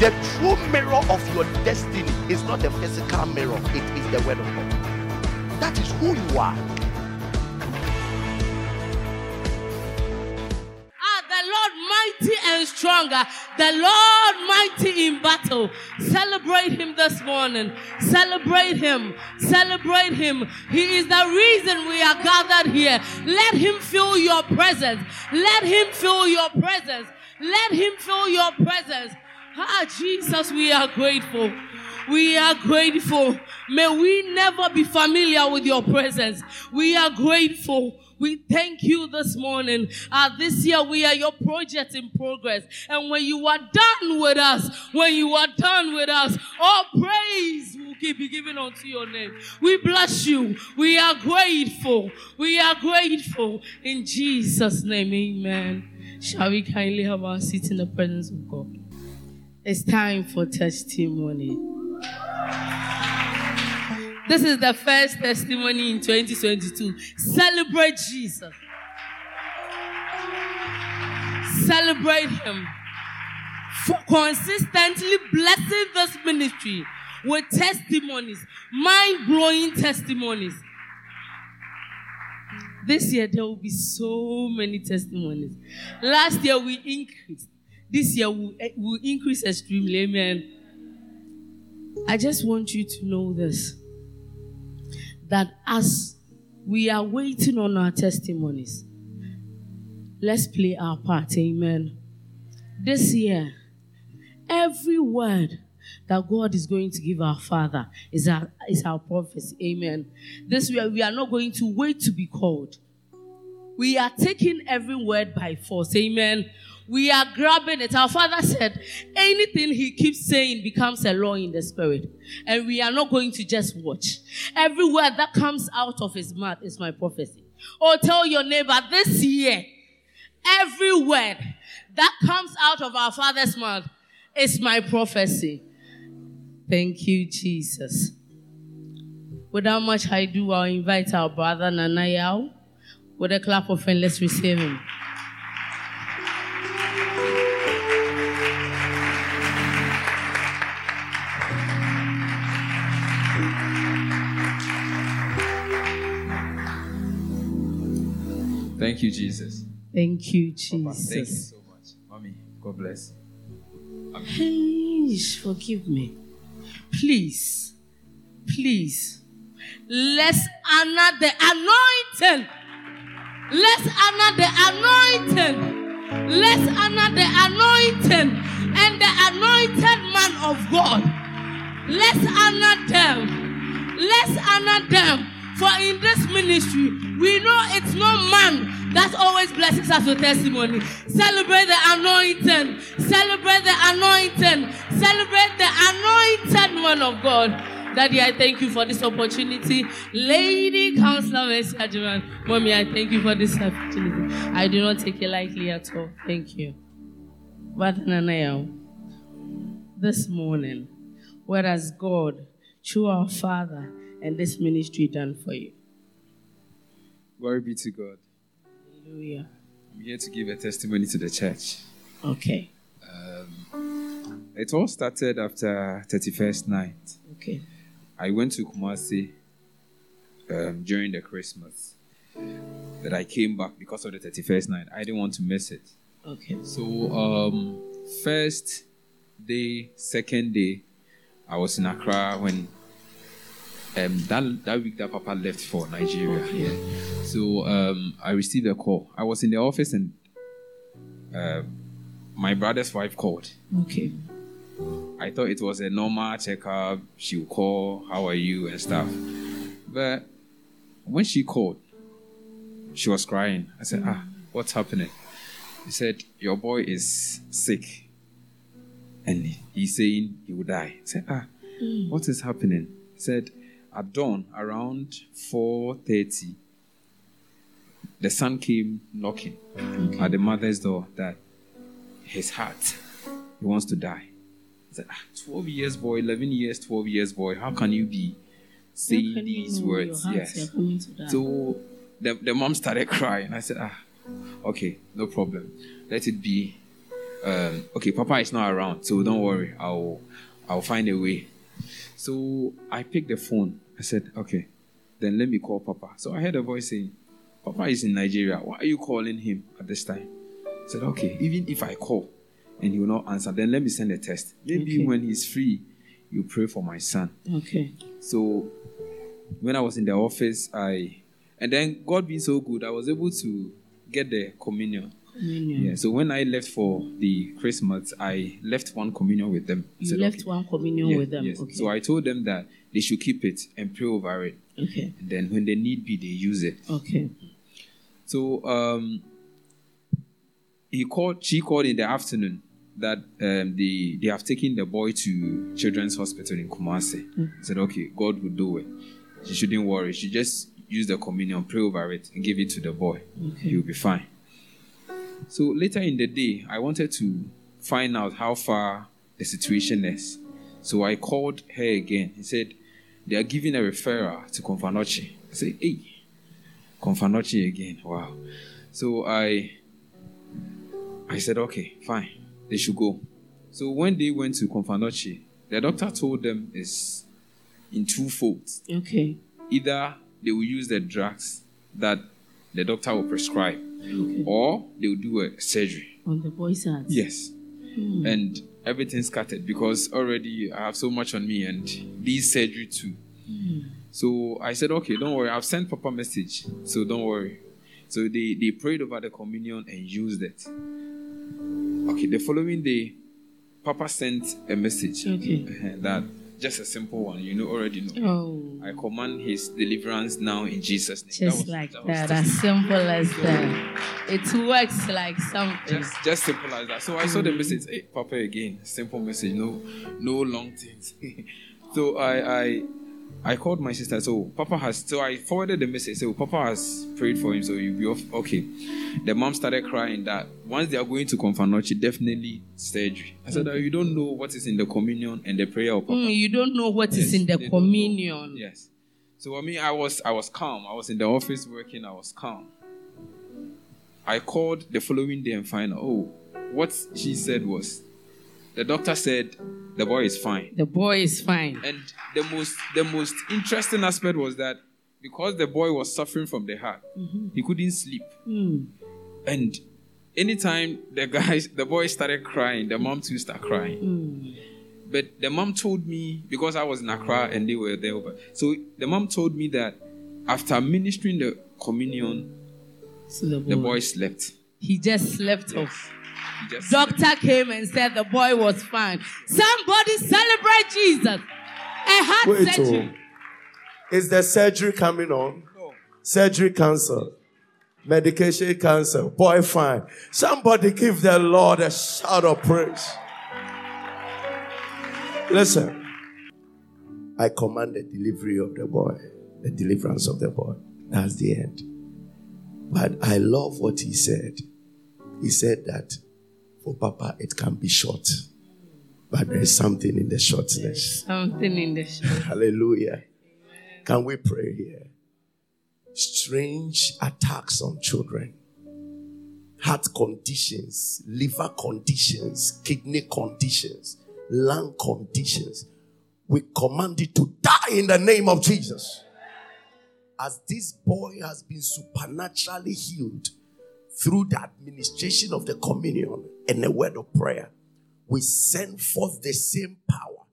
The true mirror of your destiny is not the physical mirror, it is the word of God. That is who you are. Ah, the Lord mighty and stronger, the Lord mighty in battle. Celebrate Him this morning. Celebrate Him. Celebrate Him. He is the reason we are gathered here. Let Him feel your presence. Let Him feel your presence. Let Him feel your presence. Ah, Jesus, we are grateful. We are grateful. May we never be familiar with your presence. We are grateful. We thank you this morning. Uh, this year we are your project in progress. And when you are done with us, when you are done with us, all praise will keep be given unto your name. We bless you. We are grateful. We are grateful. In Jesus' name, amen. Shall we kindly have our seat in the presence of God? It's time for testimony. This is the first testimony in 2022. Celebrate Jesus. Celebrate Him for consistently blessing this ministry with testimonies, mind blowing testimonies. This year there will be so many testimonies. Last year we increased. This year we will eh, increase extremely. Amen. I just want you to know this that as we are waiting on our testimonies, let's play our part. Amen. This year, every word that God is going to give our Father is our, is our prophecy. Amen. This year, we are not going to wait to be called. We are taking every word by force. Amen. We are grabbing it. Our father said, anything he keeps saying becomes a law in the spirit. And we are not going to just watch. Every word that comes out of his mouth is my prophecy. Or tell your neighbor this year, every word that comes out of our father's mouth is my prophecy. Thank you, Jesus. Without much ado, I'll invite our brother Nanayao with a clap of hand. Let's receive him. Thank you, Jesus. Thank you, Papa, Jesus. thank you so much. Mommy, God bless. Please forgive me. Please, please, let's honor the anointing. Let's honor the anointing. Let's honor the anointing and the anointed man of God. Let's honor them. Let's honor them. For in this ministry, we know it's no man that always blesses us with testimony. Celebrate the anointing. Celebrate the anointing. Celebrate the anointed one of God. Daddy, I thank you for this opportunity. Lady Counselor Mercy Ajiman, Mommy, I thank you for this opportunity. I do not take it lightly at all. Thank you. But Nanaya, this morning, what has God, through our Father, and this ministry done for you? Glory be to God. Hallelujah. I'm here to give a testimony to the church. Okay. Um, It all started after 31st night. Okay. I went to Kumasi um, during the Christmas. But I came back because of the 31st night. I didn't want to miss it. Okay. So, um, first day, second day, I was in Accra when um, that, that week that Papa left for Nigeria. Yeah. So um, I received a call. I was in the office and uh, my brother's wife called. Okay. I thought it was a normal checkup. She would call, how are you, and stuff. But when she called, she was crying. I said, ah, what's happening? He said, your boy is sick. And he's saying he will die. I said, ah, what is happening? He said, at dawn, around 4.30, the son came knocking at the mother's door that his heart, he wants to die. I said, ah, 12 years boy, 11 years, 12 years boy, how can you be saying these words? Yes. So the, the mom started crying. I said, ah, okay, no problem. Let it be um, okay, Papa is not around, so don't worry, I'll I'll find a way. So I picked the phone. I said, okay, then let me call Papa. So I heard a voice saying, Papa is in Nigeria. Why are you calling him at this time? I said, okay, even if I call and he will not answer, then let me send a test. Maybe Okay. when he's free, you pray for my son. Okay. So when I was in the office, I and then God being so good, I was able to get the communion. Communion. Yeah. So when I left for the Christmas, I left one communion with them. You said, left okay. one communion Yes, with them. yes. Okay. So I told them that they should keep it and pray over it. okay. And then when they need be, they use it. Okay. So um, he called. She called in the afternoon that um, they they have taken the boy to Children's Hospital in Kumasi. Said, okay, God will do it. She shouldn't worry. She just use the communion, pray over it, and give it to the boy. Okay. He'll be fine. So later in the day, I wanted to find out how far the situation is. So I called her again. He said they are giving a referral to Komfo Anokye. I said, hey, Komfo Anokye again. Wow. So I I said, okay, fine. They should go. So when they went to Komfo Anokye, the doctor told them it's in two folds. Okay. Either they will use the drugs that the doctor will prescribe, Okay. or they will do a surgery. On the boy's hands. Yes. Hmm. And everything's scattered because already I have so much on me and these surgery too. So I said, okay, don't worry. I've sent Papa message, so don't worry. So they, they prayed over the communion and used it. Okay, the following day, Papa sent a message Okay. that just a simple one, you know, already know. Oh. I command his deliverance now in Jesus' name. Just was- like that. just- As simple as that. It works like something. just just simple as that. So I saw the mm. message, hey, Papa again, simple message, no no long things. so I I I called my sister. So Papa has so I forwarded the message. So Papa has prayed for him, so you'll be off. Okay. The mom started crying that once they are going to Komfo Anokye, definitely surgery. I said, "Oh, you don't know what is in the communion and the prayer of Papa. Mm, you don't know what is Yes, in the they don't know. communion. Yes. So I mean, I was I was calm. I was in the office working. I was calm. I called the following day and find out. Oh, what she said was, the doctor said the boy is fine. The boy is fine. And the most the most interesting aspect was that because the boy was suffering from the heart, he couldn't sleep. Mm. And anytime the guys the boy started crying, the mom too started crying. Mm. But the mom told me because I was in Accra and they were there. But so the mom told me that after ministering the communion, So the boy, the boy slept. he just slept off. He just Doctor came and said the boy was fine. Somebody celebrate Jesus. A heart Wait, oh. surgery. Is the surgery coming on? Surgery cancel. Medication cancel. Boy, fine. Somebody give the Lord a shout of praise. Listen, I command the delivery of the boy, the deliverance of the boy. That's the end. But I love what he said. He said that for Papa, it can be short, but there's something in the shortness. Something in the show. Hallelujah. Can we pray here? Strange attacks on children, heart conditions, liver conditions, kidney conditions, lung conditions. We command it to die in the name of Jesus. As this boy has been supernaturally healed through the administration of the communion and the word of prayer, we send forth the same power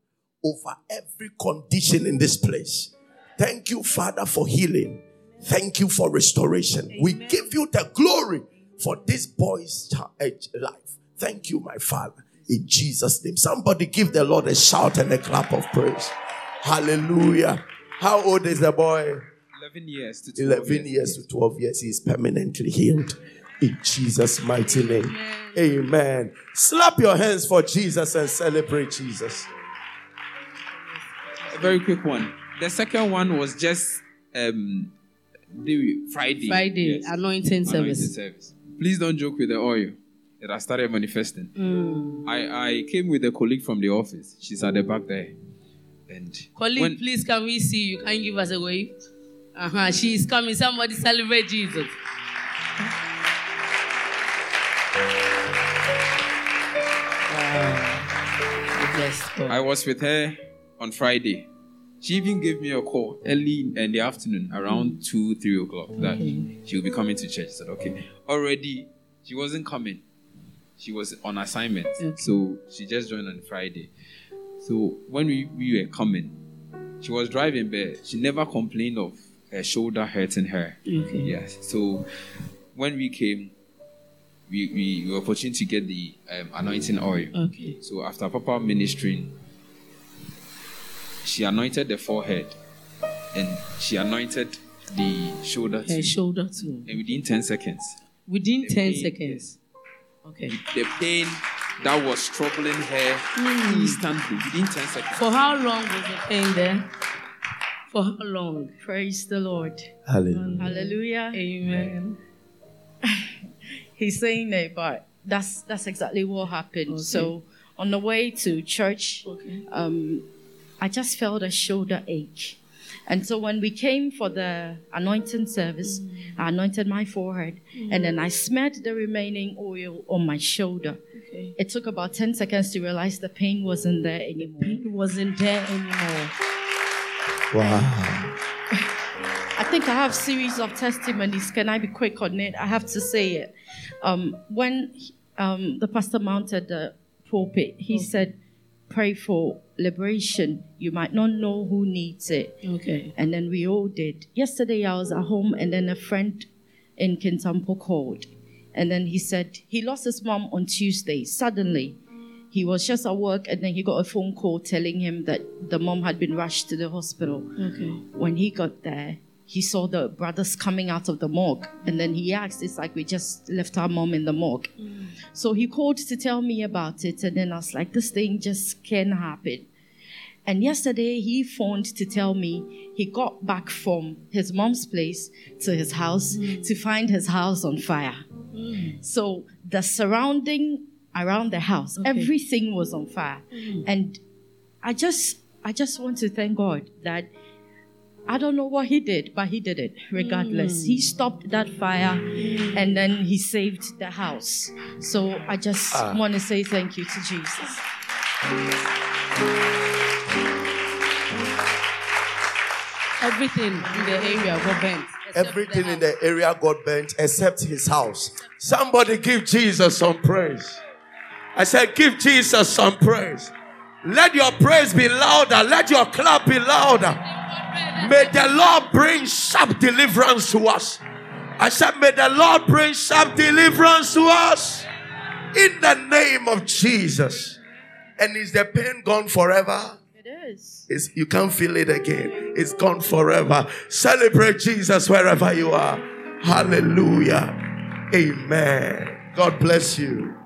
over every condition in this place. Thank you, Father, for healing. Thank you for restoration. We give you the glory for this boy's eh, life. Thank you, my Father. In Jesus' name. Somebody give the Lord a shout and a clap of praise. Hallelujah. How old is the boy? 11 years to 12 11 years to 12 years. He is permanently healed. In Jesus' mighty name. Amen. Slap your hands for Jesus and celebrate Jesus. A very quick one. The second one was just um the Friday. Friday, Yes. anointing Anointing service. service. Please don't joke with the oil. It has started manifesting. Mm. I, I came with a colleague from the office. She's at the back there. And Colleague, when- please can we see you? Can you give us a wave? Uh-huh. She is coming. Somebody celebrate Jesus. I was with her on Friday. She even gave me a call early in the afternoon, around mm. two, three o'clock, that Okay. she will be coming to church. I said, okay. Already, she wasn't coming. She was on assignment. Okay. So she just joined on Friday. So when we, we were coming, she was driving, but she never complained of her shoulder hurting her. Okay. Yes. So when we came, we, we, we were fortunate to get the um, anointing oil. Okay. So after Papa ministering, she anointed the forehead and she anointed the shoulder Her too. shoulder too. and within 10 seconds, Within 10 pain, seconds. Okay. the pain that was troubling her instantly, within 10 seconds. For how long was the pain then? For how long? Praise the Lord. Hallelujah. Hallelujah. Amen. He's saying it, but that's that's exactly what happened. Okay. So on the way to church, Okay. um, I just felt a shoulder ache. And so when we came for the anointing service, I anointed my forehead and then I smeared the remaining oil on my shoulder. Okay. It took about 10 seconds to realize the pain wasn't there anymore. Pain wasn't there anymore. Wow. I think I have series of testimonies. Can I be quick on it? I have to say it. Um, when um, the pastor mounted the pulpit, he said, "Pray for liberation. You might not know who needs it." Okay. And then we all did. Yesterday I was at home, and then a friend in Kintampo called, and then he said he lost his mom on Tuesday. Suddenly, he was just at work, and then he got a phone call telling him that the mom had been rushed to the hospital Okay. when he got there, he saw the brothers coming out of the morgue. And then he asked, It's like we just left our mom in the morgue. Mm. So he called to tell me about it. And then I was like, This thing just can't happen. And yesterday he phoned to tell me he got back from his mom's place to his house mm. to find his house on fire. Mm. So the surrounding around the house, Okay. everything was on fire. And I just I just want to thank God that I don't know what he did, but he did it regardless. He mm. stopped that fire and then he saved the house. So I just ah. want to say thank you to Jesus. Everything in the area got burnt. Everything the in the area got bent except his house. Somebody give Jesus some praise. I said, give Jesus some praise. Let your praise be louder. Let your clap be louder. May the Lord bring sharp deliverance to us. I said, may the Lord bring sharp deliverance to us in the name of Jesus. And is the pain gone forever? It is. It's, you can't feel it again. It's gone forever. Celebrate Jesus wherever you are. Hallelujah. Amen. God bless you.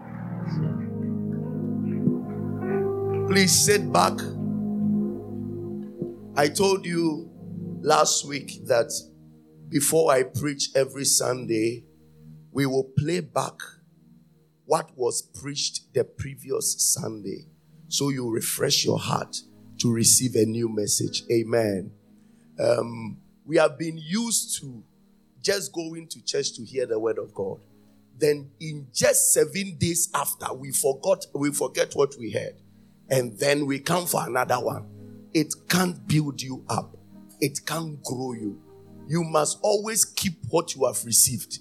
Please sit back. I told you last week that before I preach every Sunday, we will play back what was preached the previous Sunday so you refresh your heart to receive a new message. Amen. Um, we have been used to just going to church to hear the word of God. Then in just seven days after, we forgot, we forget what we heard. And then we come for another one. It can't build you up. It can't grow you. You must always keep what you have received.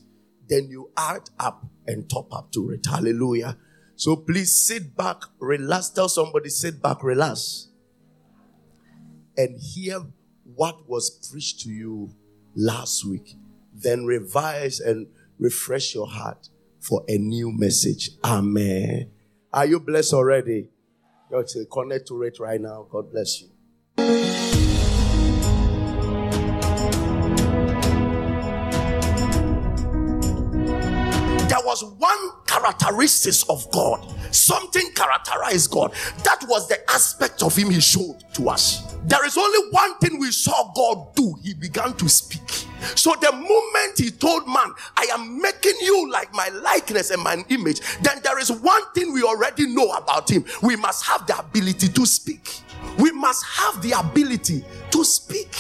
Then you add up and top up to it. Hallelujah. So please sit back, relax. Tell somebody, sit back, relax. And hear what was preached to you last week. Then revise and refresh your heart for a new message. Amen. Are you blessed already? You to connect to it right now. God bless you. Characteristics of God. Something characterized God. That was the aspect of Him He showed to us. There is only one thing we saw God do. He began to speak. So the moment He told man, I am making you like my likeness and my image, then there is one thing we already know about Him. We must have the ability to speak. We must have the ability to speak.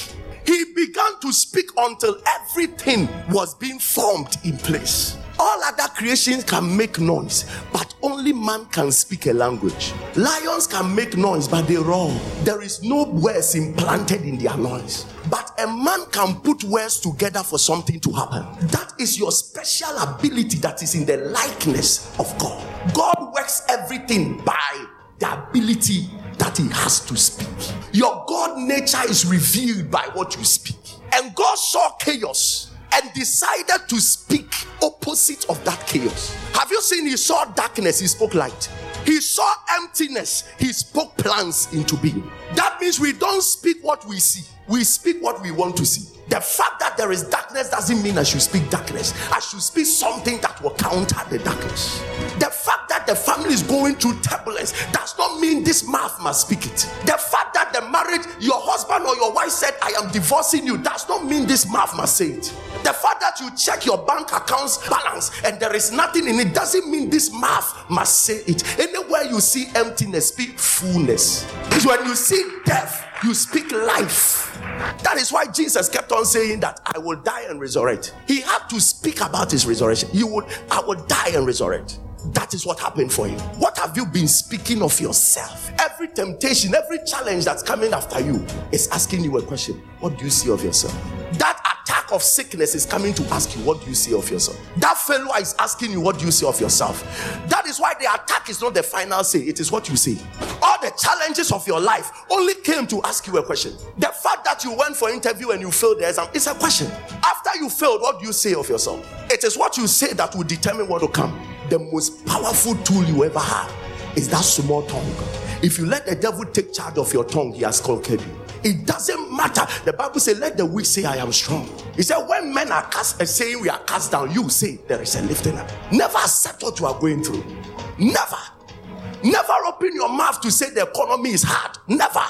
He began to speak until everything was being formed in place. All other creations can make noise, but only man can speak a language. Lions can make noise, but they roar. There is no words implanted in their noise. But a man can put words together for something to happen. That is your special ability that is in the likeness of God. God works everything by the ability that he has to speak. Your God nature is revealed by what you speak. And God saw chaos and decided to speak opposite of that chaos. Have you seen he saw darkness, he spoke light. He saw emptiness, he spoke plans into being. That means we don't speak what we see, we speak what we want to see. The fact that there is darkness doesn't mean I should speak darkness. I should speak something that will counter the darkness. The fact that the family is going through turbulence does not mean this mouth must speak it. The fact that the marriage, your husband or your wife said, I am divorcing you, does not mean this mouth must say it. The fact that you check your bank account's balance and there is nothing in it doesn't mean this mouth must say it. Anywhere you see emptiness, speak fullness. When you see death, you speak life. That is why Jesus kept on saying that I will die and resurrect. He had to speak about his resurrection. You would, I will die and resurrect. That is what happened for you. What have you been speaking of yourself? Every temptation, every challenge that's coming after you is asking you a question What do you see of yourself? That attack of sickness is coming to ask you, What do you see of yourself? That failure is asking you, What do you see of yourself? That is why the attack is not the final say, it is what you say. All the challenges of your life only came to ask you a question. The fact that you went for interview and you failed the exam is a question. After you failed, what do you say of yourself? It is what you say that will determine what will come. The most powerful tool you ever have is that small tongue. If you let the devil take charge of your tongue, he has conquered you. It doesn't matter. The Bible says, Let the weak say, I am strong. He said, When men are cast, uh, saying we are cast down, you say there is a lifting up. Never accept what you are going through. Never. Never open your mouth to say the economy is hard. Never.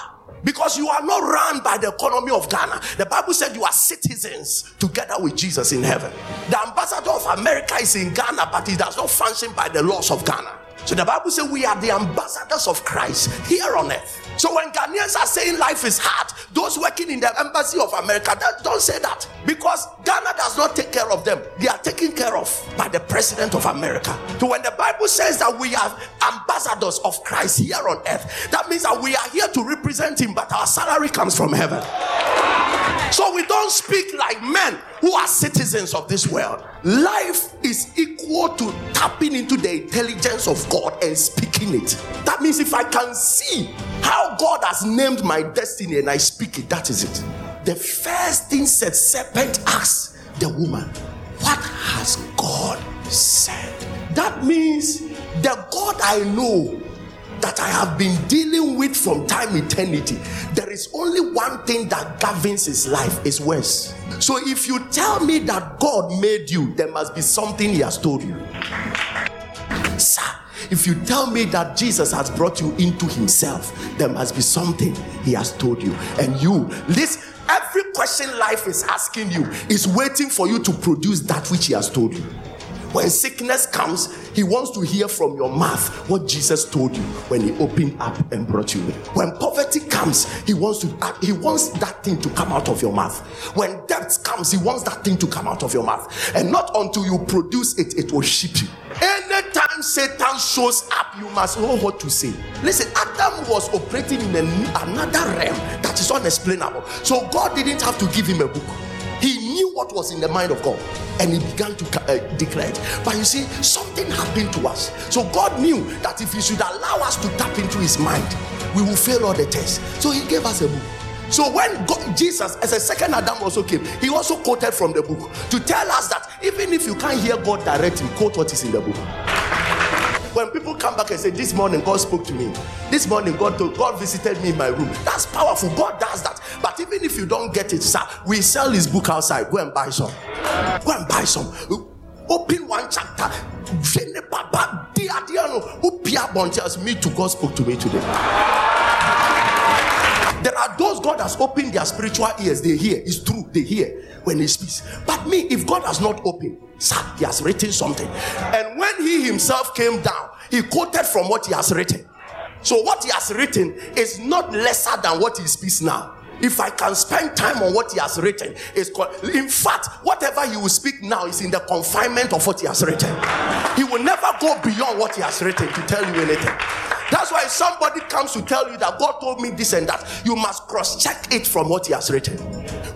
Because you are not run by the economy of Ghana. The Bible said you are citizens together with Jesus in heaven. The ambassador of America is in Ghana, but he does not function by the laws of Ghana. So the Bible says we are the ambassadors of Christ here on earth. So when Ghanaians are saying life is hard, those working in the embassy of America, don't say that because Ghana does not take care of them. They are taken care of by the president of America. So when the Bible says that we are ambassadors of Christ here on earth, that means that we are here to represent him, but our salary comes from heaven. So we don't speak like men who are citizens of this world. Life is equal to tapping into the intelligence of God and speaking it. That means if I can see how God has named my destiny and I speak it, that is it. The first thing said, serpent asked the woman, What has God said? That means the God I know that I have been dealing with from time eternity, there is only one thing that governs his life is words. So if you tell me that God made you, there must be something he has told you. Sir, if you tell me that Jesus has brought you into himself, there must be something he has told you. And you, this every question life is asking you is waiting for you to produce that which he has told you. When sickness comes, he wants to hear from your mouth what Jesus told you when he opened up and brought you in. When poverty comes, he wants to uh, he wants that thing to come out of your mouth. When debt comes, he wants that thing to come out of your mouth. And not until you produce it, it will ship you. Anytime Satan shows up, you must know what to say. Listen, Adam was operating in another realm that is unexplainable. So God didn't have to give him a book. He knew what was in the mind of God and he began to uh, declare it. But you see, something happened to us. So God knew that if he should allow us to tap into his mind, we will fail all the tests. So he gave us a book. So when God, Jesus, as a second Adam also came, he also quoted from the book to tell us that even if you can't hear God directly, quote what is in the book. When people come back and say, This morning God spoke to me, this morning God told, God visited me in my room. That's powerful. God does that. But even if you don't get it, sir, we sell his book outside. Go and buy some. Go and buy some. Open one chapter. tells me to God spoke to me today. There are those God has opened their spiritual ears. They hear. It's true. They hear when He speaks. But me, if God has not opened, sir, He has written something. And when He Himself came down, He quoted from what He has written. So what He has written is not lesser than what He speaks now. If I can spend time on what he has written, is in fact, whatever he will speak now is in the confinement of what he has written. He will never go beyond what he has written to tell you anything. That's why somebody comes to tell you that God told me this and that, you must cross-check it from what He has written.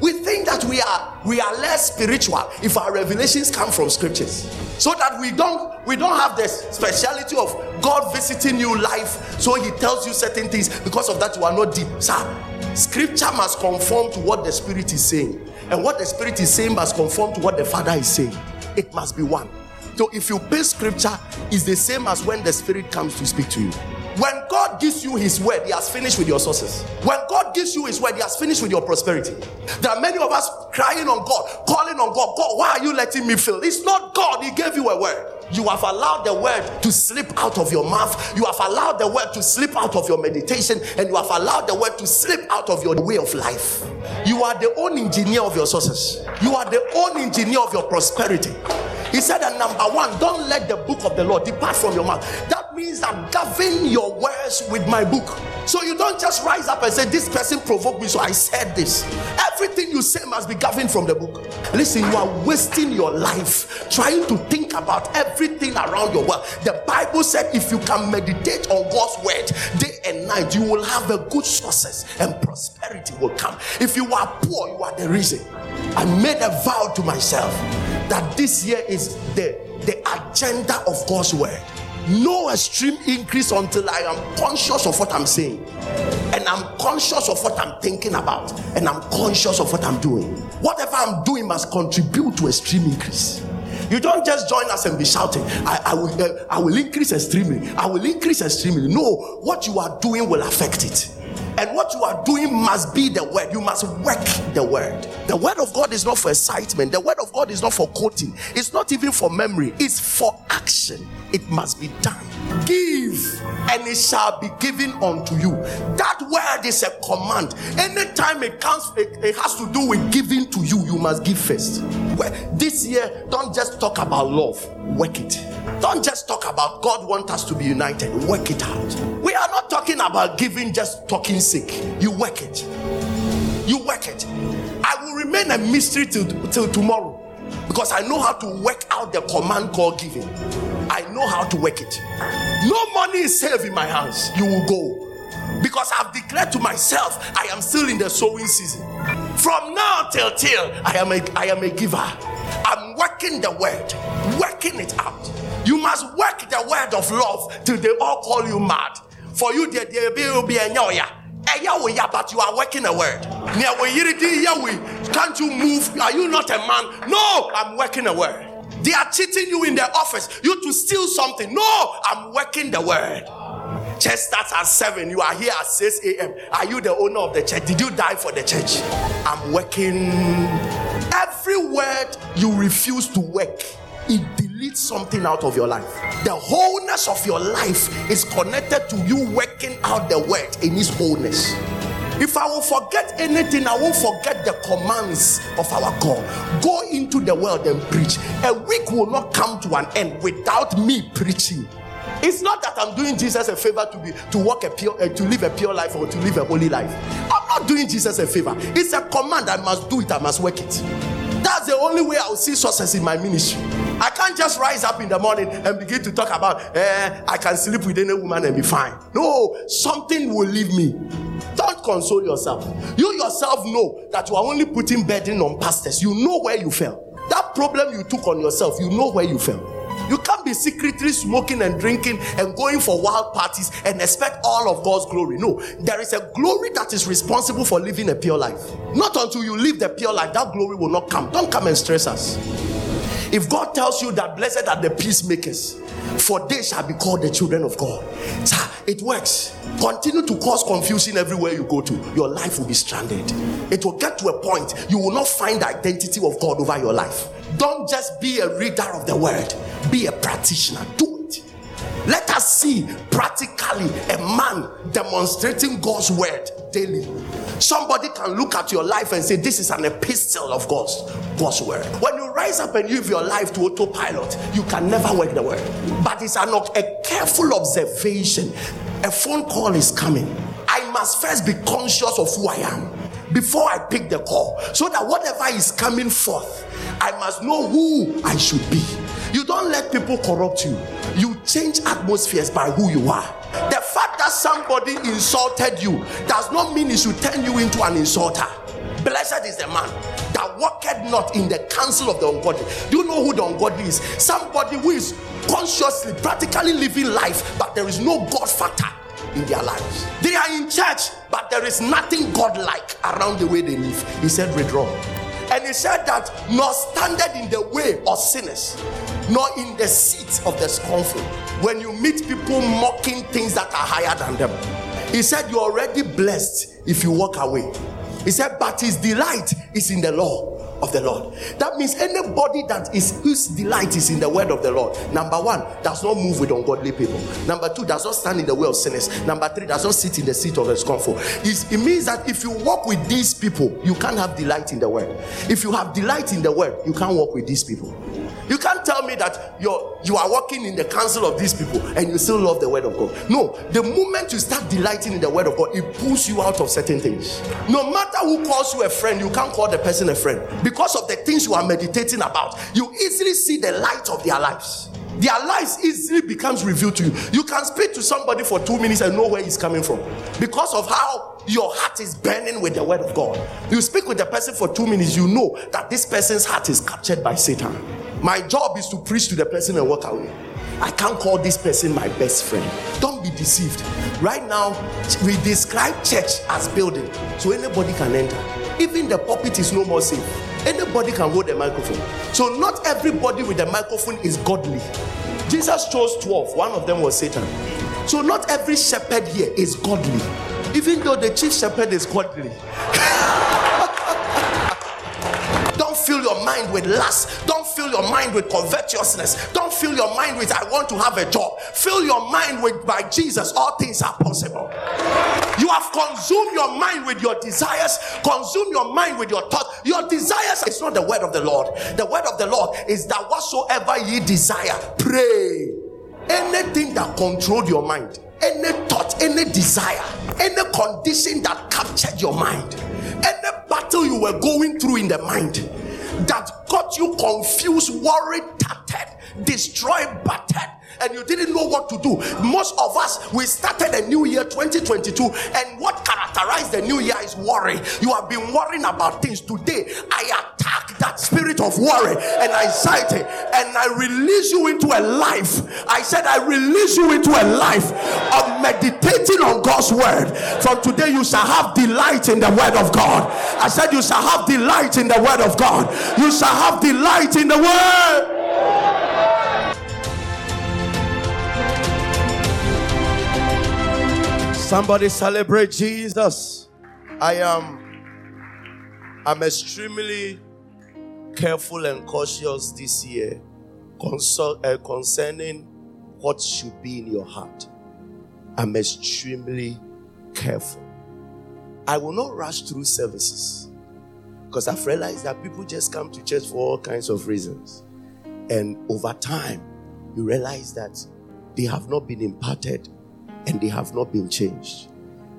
We think that we are we are less spiritual if our revelations come from scriptures, so that we don't we don't have the speciality of God visiting you life, so He tells you certain things. Because of that, you are not deep, sir. Scripture must conform to what the Spirit is saying, and what the Spirit is saying must conform to what the Father is saying. It must be one. So if you pay scripture, it's the same as when the Spirit comes to speak to you. When God gives you His word, He has finished with your sources. When God gives you His word, He has finished with your prosperity. There are many of us crying on God, calling on God. God, why are you letting me fail? It's not God, He gave you a word. You have allowed the word to slip out of your mouth. You have allowed the word to slip out of your meditation, and you have allowed the word to slip out of your way of life. You are the own engineer of your sources. You are the own engineer of your prosperity. He said that number one, don't let the book of the Lord depart from your mouth. That means that govern your words with my book. So you don't just rise up and say, This person provoked me, so I said this. Everything you say must be governed from the book. Listen, you are wasting your life trying to think about everything around your world. The Bible said, if you can meditate on God's word day and night, you will have a good success and prosperity will come. If you are poor, you are the reason. I made a vow to myself that this year is the, the agenda of God's word. No extreme increase until I am conscious of what I'm saying. And I'm conscious of what I'm thinking about. And I'm conscious of what I'm doing. Whatever I'm doing must contribute to extreme increase. You don't just join us and be shouting, I, I will, uh, I will increase extremely. I will increase extremely. No, what you are doing will affect it. And what you are doing must be the word. You must work the word. The word of God is not for excitement. The word of God is not for quoting. It's not even for memory. It's for action. It must be done. Give, and it shall be given unto you. That word is a command. Anytime it comes, it, it has to do with giving to you. You must give first. Well, this year, don't just talk about love. Work it. Don't just talk about God want us to be united. Work it out. We are not talking about giving just sick. You work it. You work it. I will remain a mystery till, till tomorrow because I know how to work out the command called giving. I know how to work it. No money is safe in my hands. You will go because I've declared to myself I am still in the sowing season. From now till till I am a I am a giver. I'm working the word, working it out. You must work the word of love till they all call you mad. For you, there will be a nyoya. Eh, but you are working a word. Can't you move? Are you not a man? No, I'm working a word. They are cheating you in the office. You to steal something. No, I'm working the word. Church starts at 7. You are here at 6 a.m. Are you the owner of the church? Did you die for the church? I'm working. Every word you refuse to work, it something out of your life. The wholeness of your life is connected to you working out the word in its wholeness. If I will forget anything, I won't forget the commands of our God. Go into the world and preach. A week will not come to an end without me preaching. It's not that I'm doing Jesus a favor to be to walk a pure uh, to live a pure life or to live a holy life. I'm not doing Jesus a favor. It's a command. I must do it. I must work it. That's the only way I'll see success in my ministry. I can't just rise up in the morning and begin to talk about, eh, I can sleep with any woman and be fine. No, something will leave me. Don't console yourself. You yourself know that you are only putting burden on pastors. You know where you fell. That problem you took on yourself, you know where you fell. You can't be secretly smoking and drinking and going for wild parties and expect all of God's glory. No, there is a glory that is responsible for living a pure life. Not until you live the pure life, that glory will not come. Don't come and stress us. If God tells you that blessed are the peacemakers, for they shall be called the children of God. It works. Continue to cause confusion everywhere you go to. Your life will be stranded. It will get to a point you will not find the identity of God over your life. Don't just be a reader of the word, be a practitioner. Do. Let us see practically a man demonstrating God's word daily. Somebody can look at your life and say, This is an epistle of God's, God's word. When you rise up and live your life to autopilot, you can never work the word. But it's an, a careful observation. A phone call is coming. I must first be conscious of who I am before I pick the call. So that whatever is coming forth, I must know who I should be. You don't let people corrupt you. You change atmospheres by who you are. The fact that somebody insulted you does not mean it should turn you into an insulter. Blessed is the man that walketh not in the counsel of the ungodly. Do you know who the ungodly is? Somebody who is consciously, practically living life, but there is no God factor in their lives. They are in church, but there is nothing God-like around the way they live. He said, withdraw. And he said that nor standeth in the way of sinners, nor in the seat of the scornful. When you meet people mocking things that are higher than them, he said, You're already blessed if you walk away. He said, But his delight is in the law of the Lord. That means anybody that is whose delight is in the word of the Lord, number one, does not move with ungodly people. Number two, does not stand in the way of sinners. Number three, does not sit in the seat of the scornful. It's, it means that if you walk with these people, you can't have delight in the word. If you have delight in the word, you can't walk with these people. You can't tell me that you're you are working in the counsel of these people and you still love the word of God. No, the moment you start delighting in the word of God, it pulls you out of certain things. No matter who calls you a friend, you can't call the person a friend because of the things you are meditating about. You easily see the light of their lives. Their lives easily becomes revealed to you. You can speak to somebody for two minutes and know where he's coming from because of how your heart is burning with the word of God. You speak with the person for two minutes, you know that this person's heart is captured by Satan. My job is to preach to the person and walk away. I can't call this person my best friend. Don't be deceived. Right now, we describe church as building, so anybody can enter. Even the pulpit is no more safe. Anybody can hold the microphone. So not everybody with the microphone is godly. Jesus chose 12, one of them was Satan. So not every shepherd here is godly, even though the chief shepherd is godly. Don't fill your mind with lust. Don't fill your mind with covetousness. Don't fill your mind with I want to have a job. Fill your mind with by Jesus, all things are possible. You have consumed your mind with your desires, consume your mind with your thoughts. Your desires is not the word of the Lord. The word of the Lord is that whatsoever ye desire, pray. Anything that controlled your mind, any thought, any desire, any condition that captured your mind, any battle you were going through in the mind that got you confused, worried, tattered, destroyed, battered, and you didn't know what to do. Most of us, we started a new year 2022, and what characterized the new year is worry. You have been worrying about things. Today, I attack that spirit of worry and anxiety, and I release you into a life. I said, I release you into a life of meditating on God's word. From today, you shall have delight in the word of God. I said, You shall have delight in the word of God. You shall have delight in the word. Somebody celebrate Jesus. I am I'm extremely careful and cautious this year uh, concerning what should be in your heart. I'm extremely careful. I will not rush through services because I've realized that people just come to church for all kinds of reasons. And over time, you realize that they have not been imparted and they have not been changed.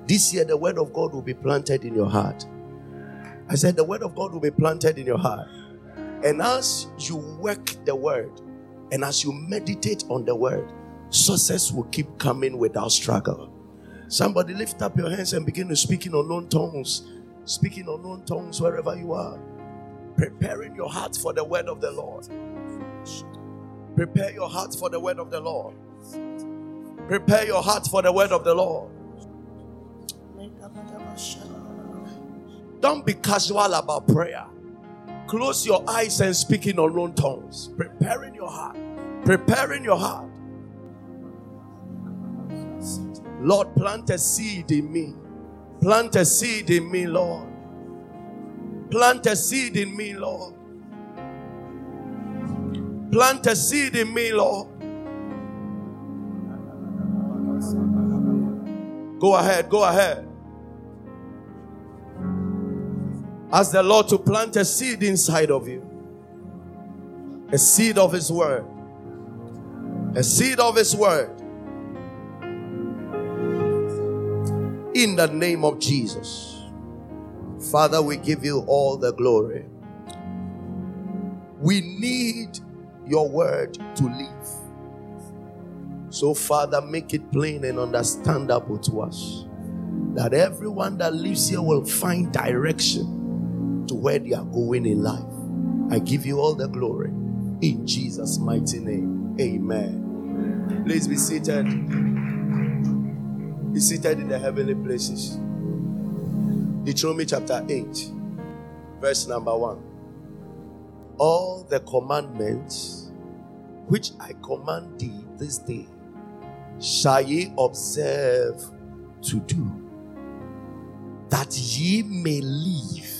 This year, the word of God will be planted in your heart. I said, the word of God will be planted in your heart. And as you work the word and as you meditate on the word, success will keep coming without struggle. Somebody lift up your hands and begin to speak in unknown tongues. Speaking in unknown tongues wherever you are. Preparing your heart for the word of the Lord. Prepare your heart for the word of the Lord. Prepare your heart for the word of the Lord. Don't be casual about prayer. Close your eyes and speak in unknown tongues. Preparing your heart. Preparing your heart. Lord, plant a seed in me. Plant a seed in me, Lord. Plant a seed in me, Lord. Plant a seed in me, Lord. Go ahead, go ahead. Ask the Lord to plant a seed inside of you. A seed of His Word. A seed of His Word. In the name of Jesus. Father, we give you all the glory. We need your word to live. So, Father, make it plain and understandable to us that everyone that lives here will find direction to where they are going in life. I give you all the glory in Jesus' mighty name. Amen. Please be seated. Be seated in the heavenly places. Deuteronomy chapter 8, verse number 1. All the commandments which I command thee this day shall ye observe to do, that ye may live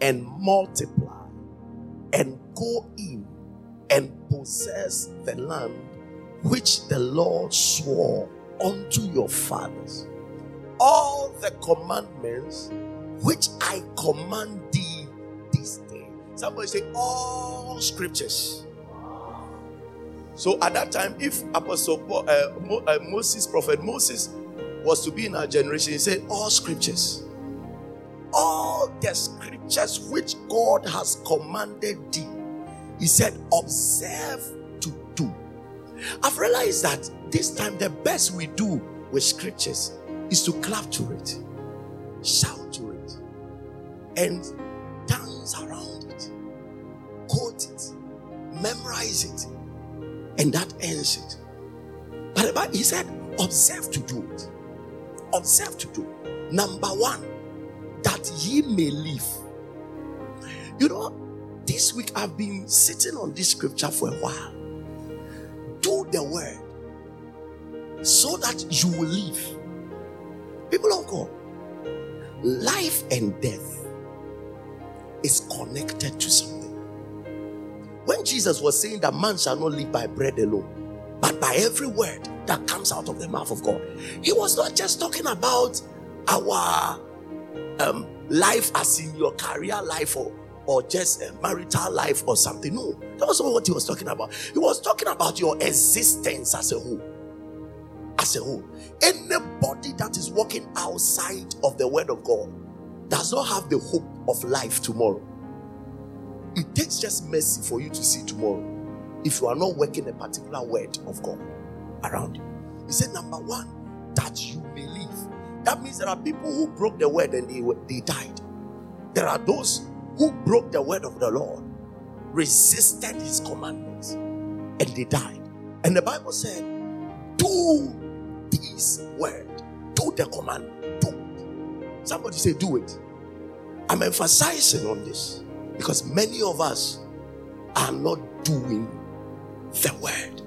and multiply and go in and possess the land which the Lord swore unto your fathers. All the commandments which I command thee this day. Somebody say, All scriptures. So at that time, if Apostle Paul, uh, Mo, uh, Moses, Prophet Moses, was to be in our generation, he said, All scriptures. All the scriptures which God has commanded thee. He said, Observe to do. I've realized that this time the best we do with scriptures is to clap to it, shout to it, and dance around it, quote it, memorize it, and that ends it. But he said, observe to do it. Observe to do. It. Number one, that ye may live. You know, this week I've been sitting on this scripture for a while. Do the word so that you will live. People of God, life and death is connected to something. When Jesus was saying that man shall not live by bread alone, but by every word that comes out of the mouth of God, he was not just talking about our um, life as in your career life or, or just a marital life or something. No, that was not what he was talking about. He was talking about your existence as a whole as a whole. Anybody that is walking outside of the word of God does not have the hope of life tomorrow. It takes just mercy for you to see tomorrow if you are not working a particular word of God around you. He said, Number one, that you live. That means there are people who broke the word and they, they died. There are those who broke the word of the Lord, resisted his commandments, and they died. And the Bible said, Do this word. Do the command. Do. Somebody say, do it. I'm emphasizing on this because many of us are not doing the word.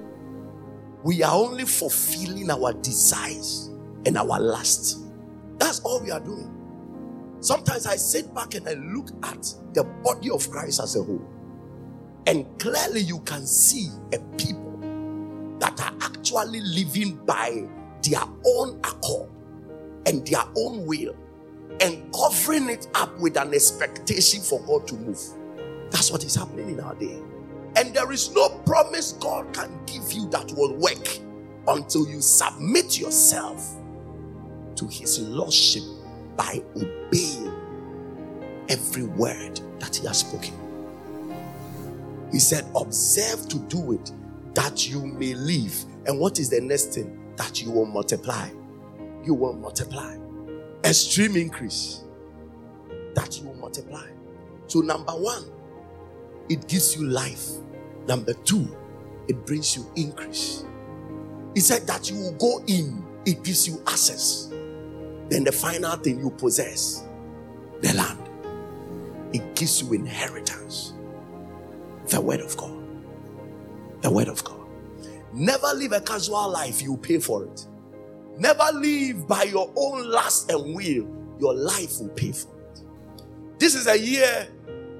We are only fulfilling our desires and our lust. That's all we are doing. Sometimes I sit back and I look at the body of Christ as a whole, and clearly you can see a people that are actually living by their own accord and their own will and covering it up with an expectation for God to move. That's what is happening in our day. And there is no promise God can give you that will work until you submit yourself to His Lordship by obeying every word that He has spoken. He said, Observe to do it that you may live. And what is the next thing? that you will multiply. You will multiply. Extreme increase. That you will multiply. So, number one, it gives you life. Number two, it brings you increase. He said that you will go in, it gives you access. Then the final thing you possess the land, it gives you inheritance. The word of God. The word of God. Never live a casual life, you pay for it. Never live by your own lust and will, your life will pay for it. This is a year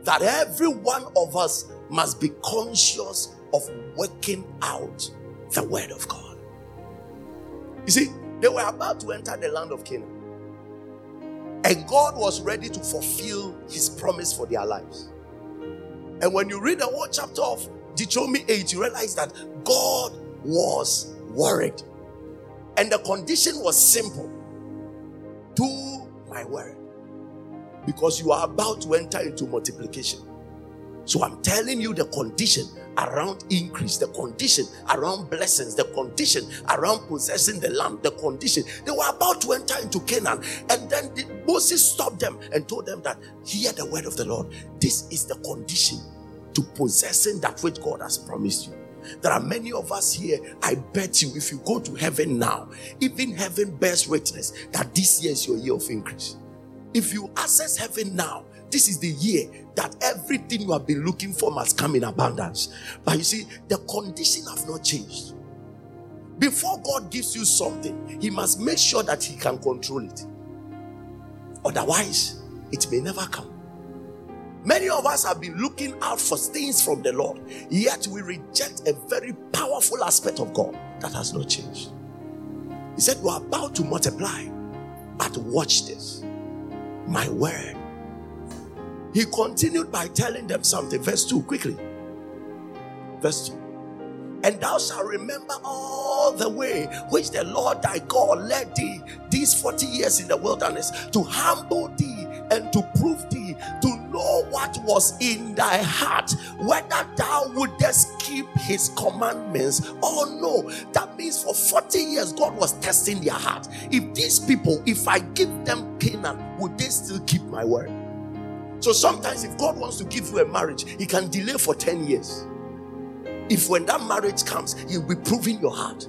that every one of us must be conscious of working out the word of God. You see, they were about to enter the land of Canaan, and God was ready to fulfill his promise for their lives. And when you read the whole chapter of Deuteronomy 8, you realize that God was worried. And the condition was simple do my word. Because you are about to enter into multiplication. So I'm telling you the condition around increase, the condition around blessings, the condition around possessing the land, the condition. They were about to enter into Canaan. And then the, Moses stopped them and told them that, hear the word of the Lord. This is the condition to possessing that which God has promised you. There are many of us here. I bet you, if you go to heaven now, even heaven bears witness that this year is your year of increase. If you access heaven now, this is the year that everything you have been looking for must come in abundance. But you see, the condition have not changed. Before God gives you something, He must make sure that He can control it. Otherwise, it may never come. Many of us have been looking out for things from the Lord, yet we reject a very powerful aspect of God that has not changed. He said, are about to multiply, but watch this. My word. He continued by telling them something. Verse 2, quickly. Verse 2. And thou shalt remember all the way which the Lord thy God led thee these 40 years in the wilderness to humble thee and to prove thee to what was in thy heart, whether thou wouldest keep his commandments or no. That means for 40 years, God was testing their heart. If these people, if I give them Canaan, would they still keep my word? So sometimes, if God wants to give you a marriage, He can delay for 10 years. If when that marriage comes, He'll be proving your heart.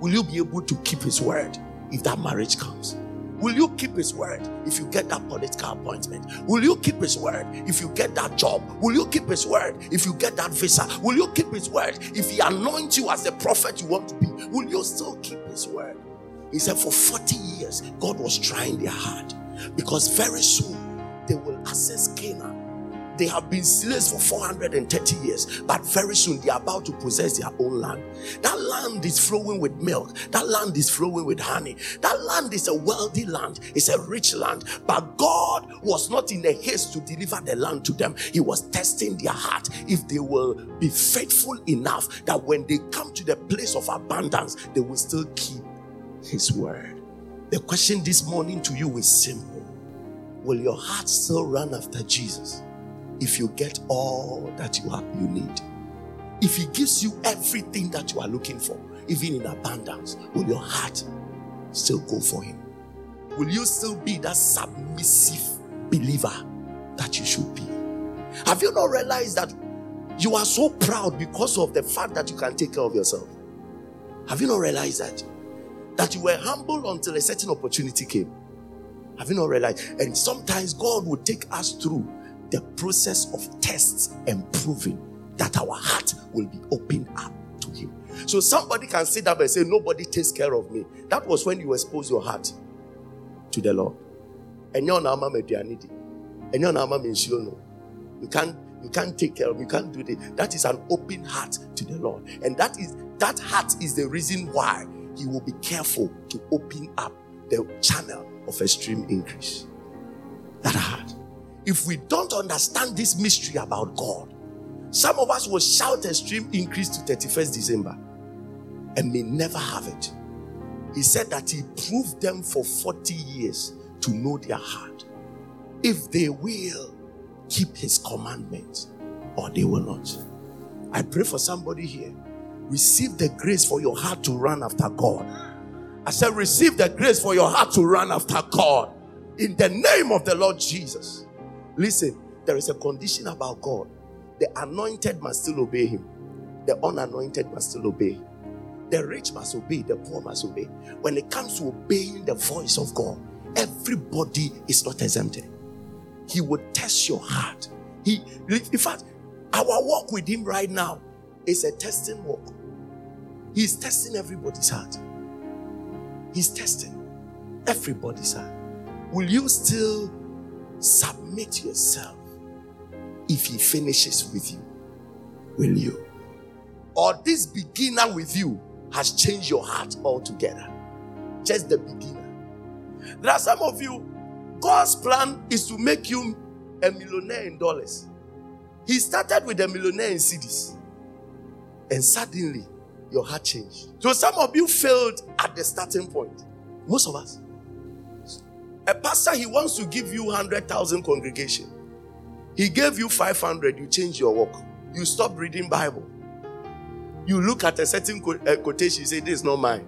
Will you be able to keep His word if that marriage comes? Will you keep his word if you get that political appointment? Will you keep his word if you get that job? Will you keep his word if you get that visa? Will you keep his word if he anoints you as the prophet you want to be? Will you still keep his word? He said, For 40 years, God was trying their heart because very soon they will access Canaan they have been slaves for 430 years, but very soon they are about to possess their own land. That land is flowing with milk, that land is flowing with honey. That land is a wealthy land, it's a rich land. But God was not in a haste to deliver the land to them, He was testing their heart if they will be faithful enough that when they come to the place of abundance, they will still keep His word. The question this morning to you is simple Will your heart still run after Jesus? If you get all that you have you need. If he gives you everything that you are looking for even in abundance will your heart still go for him? Will you still be that submissive believer that you should be? Have you not realized that you are so proud because of the fact that you can take care of yourself? Have you not realized that? That you were humble until a certain opportunity came. Have you not realized? And sometimes god will take us through the process of tests and proving that our heart will be opened up to Him. So somebody can sit up and say, Nobody takes care of me. That was when you expose your heart to the Lord. And you're not and you're not You can't you can't take care of you can't do that. That is an open heart to the Lord. And that is that heart is the reason why he will be careful to open up the channel of extreme increase. That heart if we don't understand this mystery about God, some of us will shout extreme increase to 31st December and may never have it. He said that he proved them for 40 years to know their heart. If they will keep his commandments or they will not. I pray for somebody here. Receive the grace for your heart to run after God. I said, receive the grace for your heart to run after God. In the name of the Lord Jesus. Listen, there is a condition about God. The anointed must still obey him, the unanointed must still obey. The rich must obey, the poor must obey. When it comes to obeying the voice of God, everybody is not exempted. He will test your heart. He, in fact, our walk with Him right now is a testing walk. He's testing everybody's heart. He's testing everybody's heart. Will you still Submit yourself. If he finishes with you, will you? Or this beginner with you has changed your heart altogether. Just the beginner. There are some of you, God's plan is to make you a millionaire in dollars. He started with a millionaire in cedis. And suddenly, your heart changed. So some of you failed at the starting point. Most of us. A pastor, he wants to give you 100,000 congregation. He gave you 500, you change your work. You stop reading Bible. You look at a certain uh, quotation, you say, This is not mine.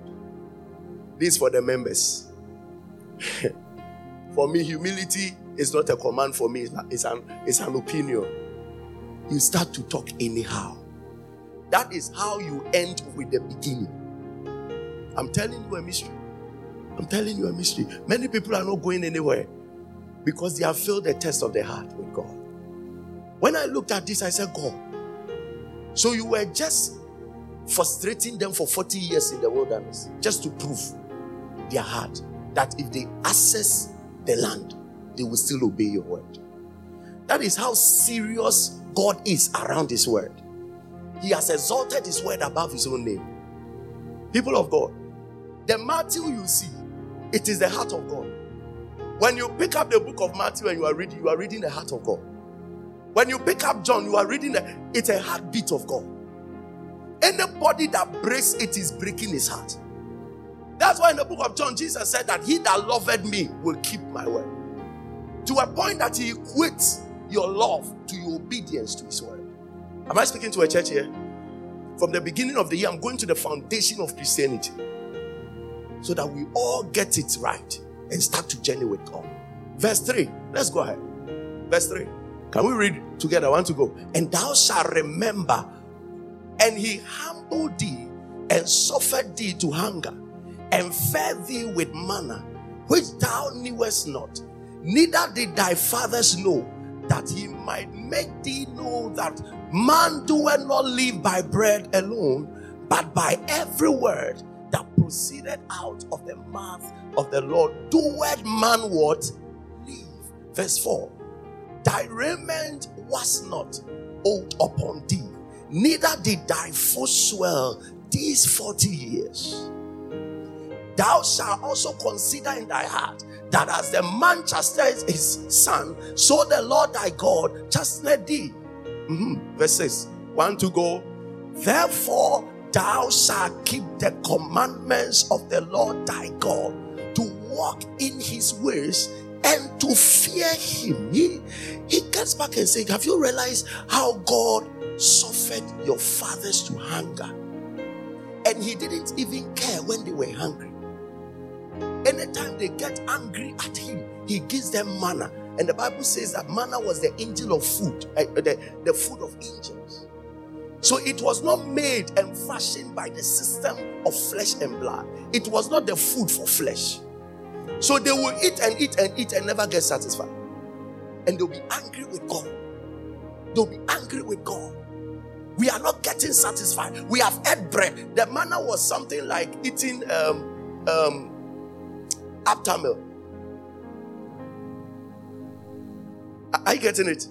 This is for the members. for me, humility is not a command for me, it's an, it's an opinion. You start to talk anyhow. That is how you end with the beginning. I'm telling you a mystery. I'm telling you a mystery. Many people are not going anywhere because they have failed the test of their heart with God. When I looked at this, I said, God, so you were just frustrating them for 40 years in the wilderness just to prove their heart that if they access the land, they will still obey your word. That is how serious God is around His word. He has exalted His word above His own name. People of God, the Matthew you see, it is the heart of God. When you pick up the book of Matthew and you are reading, you are reading the heart of God. When you pick up John, you are reading the, it's a heartbeat of God. Anybody that breaks it is breaking his heart. That's why in the book of John, Jesus said that he that loved me will keep my word. To a point that he equates your love to your obedience to his word. Am I speaking to a church here? From the beginning of the year, I'm going to the foundation of Christianity so that we all get it right and start to journey with God. Verse 3. Let's go ahead. Verse 3. Can we read together? I want to go. And thou shalt remember, and he humbled thee and suffered thee to hunger and fed thee with manna, which thou knewest not, neither did thy fathers know, that he might make thee know that man doeth not live by bread alone, but by every word that proceeded out of the mouth of the Lord. Doeth man what? Live. Verse 4 Thy raiment was not old upon thee, neither did thy foot swell these 40 years. Thou shalt also consider in thy heart that as the man chastises his son, so the Lord thy God chastened thee. Mm-hmm. Verse 6. One to go. Therefore, thou shalt keep the commandments of the Lord thy God to walk in his ways and to fear him. He, he gets back and says, Have you realized how God suffered your fathers to hunger? And he didn't even care when they were hungry. Anytime they get angry at him, he gives them manna. And the Bible says that manna was the angel of food, uh, the, the food of angels. So it was not made and fashioned by the system of flesh and blood. It was not the food for flesh. So they will eat and eat and eat and never get satisfied. And they'll be angry with God. They'll be angry with God. We are not getting satisfied. We have had bread. The manna was something like eating um, um, Aptamil. Are you getting it?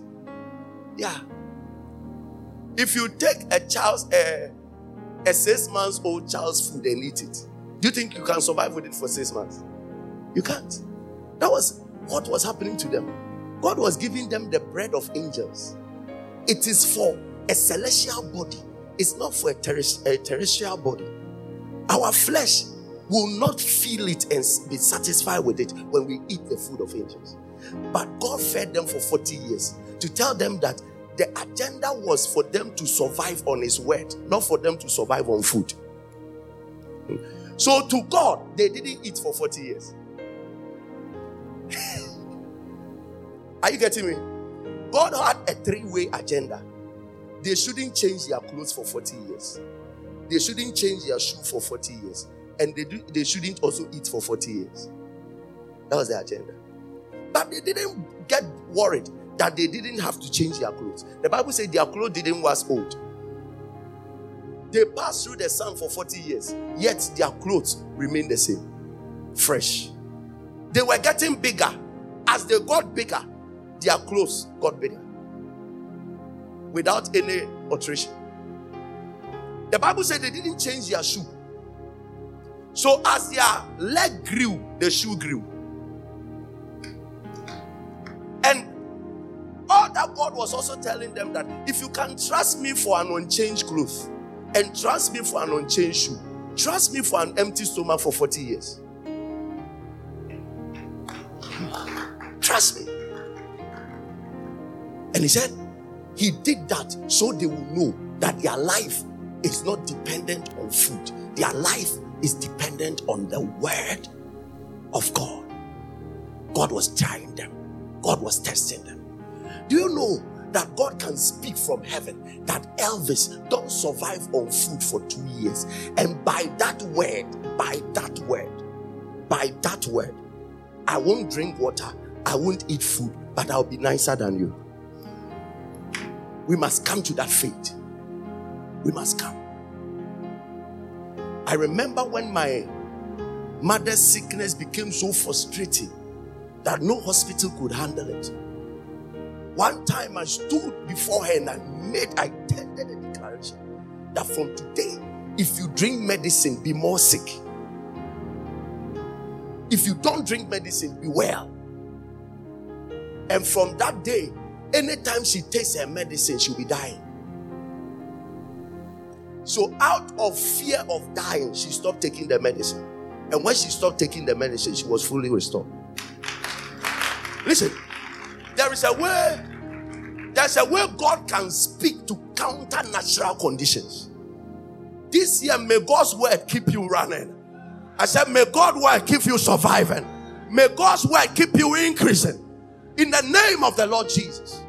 Yeah. If you take a child's a, a six months old child's food and eat it, do you think you can survive with it for six months? You can't. That was what was happening to them. God was giving them the bread of angels. It is for a celestial body. It's not for a, a terrestrial body. Our flesh will not feel it and be satisfied with it when we eat the food of angels. But God fed them for 40 years to tell them that the agenda was for them to survive on His word, not for them to survive on food. So to God, they didn't eat for 40 years. Are you getting me? God had a three way agenda. They shouldn't change their clothes for 40 years, they shouldn't change their shoe for 40 years, and they, do, they shouldn't also eat for 40 years. That was the agenda. But they didn't get worried that they didn't have to change their clothes. The Bible said their clothes didn't was old. They passed through the sun for 40 years, yet their clothes remained the same, fresh. They were getting bigger. As they got bigger, their clothes got bigger without any alteration. The Bible said they didn't change their shoe. So as their leg grew, the shoe grew. That God was also telling them that if you can trust me for an unchanged cloth and trust me for an unchanged shoe, trust me for an empty stomach for 40 years. Trust me. And he said, He did that so they will know that their life is not dependent on food, their life is dependent on the word of God. God was trying them, God was testing them. Do you know that God can speak from heaven that Elvis don't survive on food for two years? And by that word, by that word, by that word, I won't drink water, I won't eat food, but I'll be nicer than you. We must come to that faith. We must come. I remember when my mother's sickness became so frustrating that no hospital could handle it. One time I stood before her and I made, I tendered a declaration that from today, if you drink medicine, be more sick. If you don't drink medicine, be well. And from that day, anytime she takes her medicine, she'll be dying. So, out of fear of dying, she stopped taking the medicine. And when she stopped taking the medicine, she was fully restored. Listen, there is a way, there's a way God can speak to counter natural conditions. This year, may God's word keep you running. I said, May God's word keep you surviving. May God's word keep you increasing. In the name of the Lord Jesus.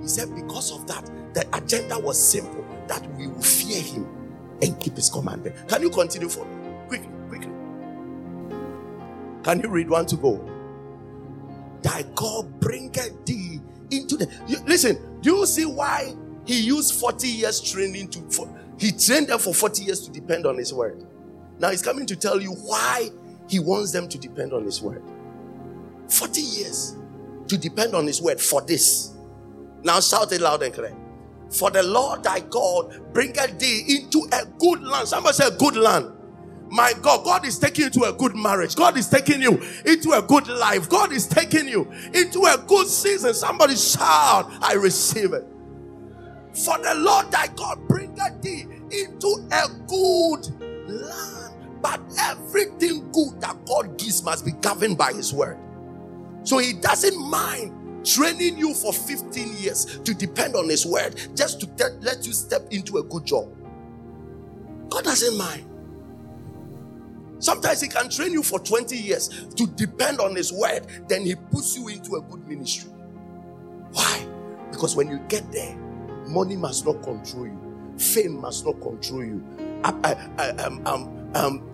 He said, Because of that, the agenda was simple that we will fear him and keep his commandment. Can you continue for me? Quickly, quickly. Can you read one to go? Thy God bringeth thee into the. You, listen, do you see why he used 40 years training to. For, he trained them for 40 years to depend on his word. Now he's coming to tell you why he wants them to depend on his word. 40 years to depend on his word for this. Now shout it loud and clear. For the Lord thy God bringeth thee into a good land. Somebody say good land. My God, God is taking you to a good marriage. God is taking you into a good life. God is taking you into a good season. Somebody shout, I receive it. For the Lord thy God bringeth thee into a good land. But everything good that God gives must be governed by his word. So he doesn't mind training you for 15 years to depend on his word just to te- let you step into a good job. God doesn't mind. Sometimes he can train you for 20 years to depend on his word, then he puts you into a good ministry. Why? Because when you get there, money must not control you, fame must not control you. Um, um, um,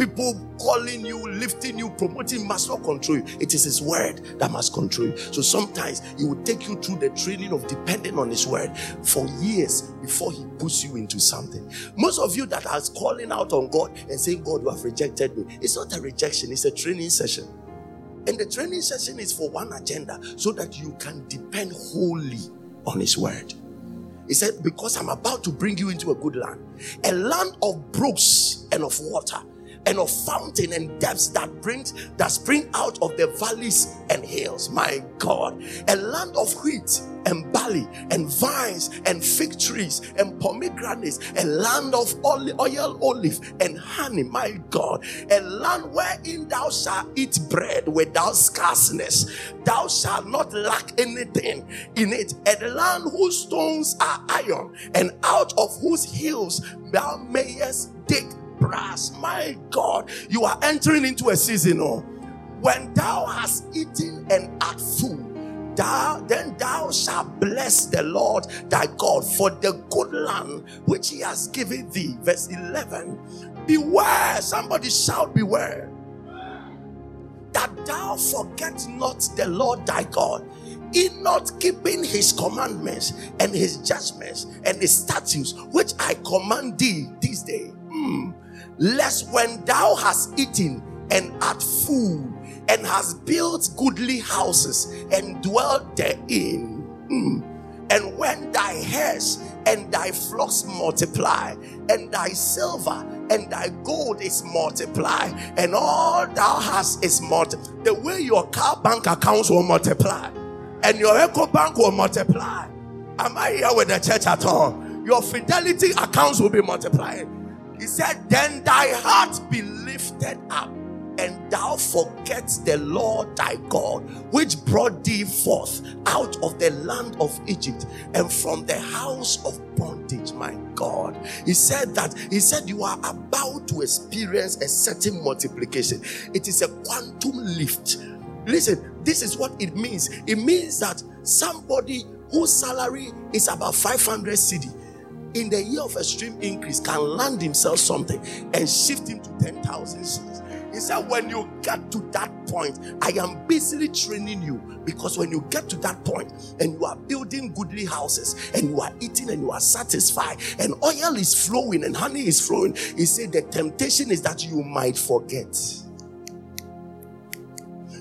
People calling you, lifting you, promoting must not control you. It is His word that must control you. So sometimes He will take you through the training of depending on His word for years before He puts you into something. Most of you that are calling out on God and saying, God, you have rejected me, it's not a rejection, it's a training session. And the training session is for one agenda so that you can depend wholly on His word. He said, Because I'm about to bring you into a good land, a land of brooks and of water and of fountain and depths that brings that spring out of the valleys and hills. My God, a land of wheat and barley and vines and fig trees and pomegranates, a land of oil, olive and honey. My God, a land wherein thou shalt eat bread without scarceness. Thou shalt not lack anything in it. A land whose stones are iron and out of whose hills thou mayest dig brass. My God, you are entering into a season. Oh, when thou hast eaten and art full, thou then thou shalt bless the Lord thy God for the good land which he has given thee. Verse 11. Beware, somebody shout, beware. That thou forget not the Lord thy God in not keeping his commandments and his judgments and his statutes, which I command thee this day. Mm lest when thou hast eaten and art full and hast built goodly houses and dwelt therein, mm, and when thy herds and thy flocks multiply, and thy silver and thy gold is multiplied, and all thou hast is multiplied, the way your CalBank accounts will multiply, and your Ecobank will multiply. Am I here with the church at all? Your fidelity accounts will be multiplied he said, Then thy heart be lifted up and thou forget the Lord thy God, which brought thee forth out of the land of Egypt and from the house of bondage, my God. He said that, he said, you are about to experience a certain multiplication. It is a quantum lift. Listen, this is what it means. It means that somebody whose salary is about 500 cedi in the year of extreme increase can land himself something and shift him to 10,000 cedis. He said, When you get to that point, I am basically training you because when you get to that point and you are building goodly houses and you are eating and you are satisfied and oil is flowing and honey is flowing, he said, The temptation is that you might forget.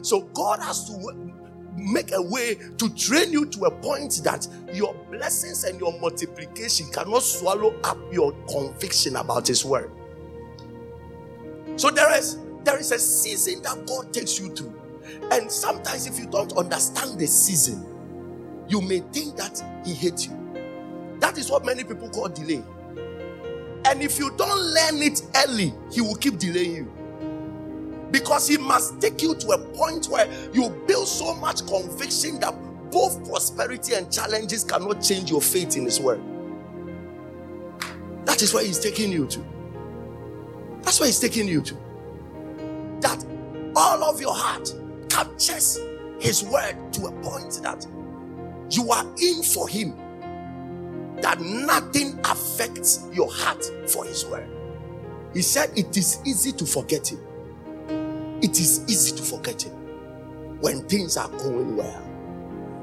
So God has to make a way to train you to a point that your blessings and your multiplication cannot swallow up your conviction about His word. So there is there is a season that God takes you through, and sometimes if you don't understand the season, you may think that He hates you. That is what many people call delay. And if you don't learn it early, He will keep delaying you because he must take you to a point where you build so much conviction that both prosperity and challenges cannot change your faith in his word. That is where he's taking you to. That's where he's taking you to. That all of your heart captures his word to a point that you are in for him. That nothing affects your heart for his word. He said it is easy to forget him it is easy to forget Him when things are going well.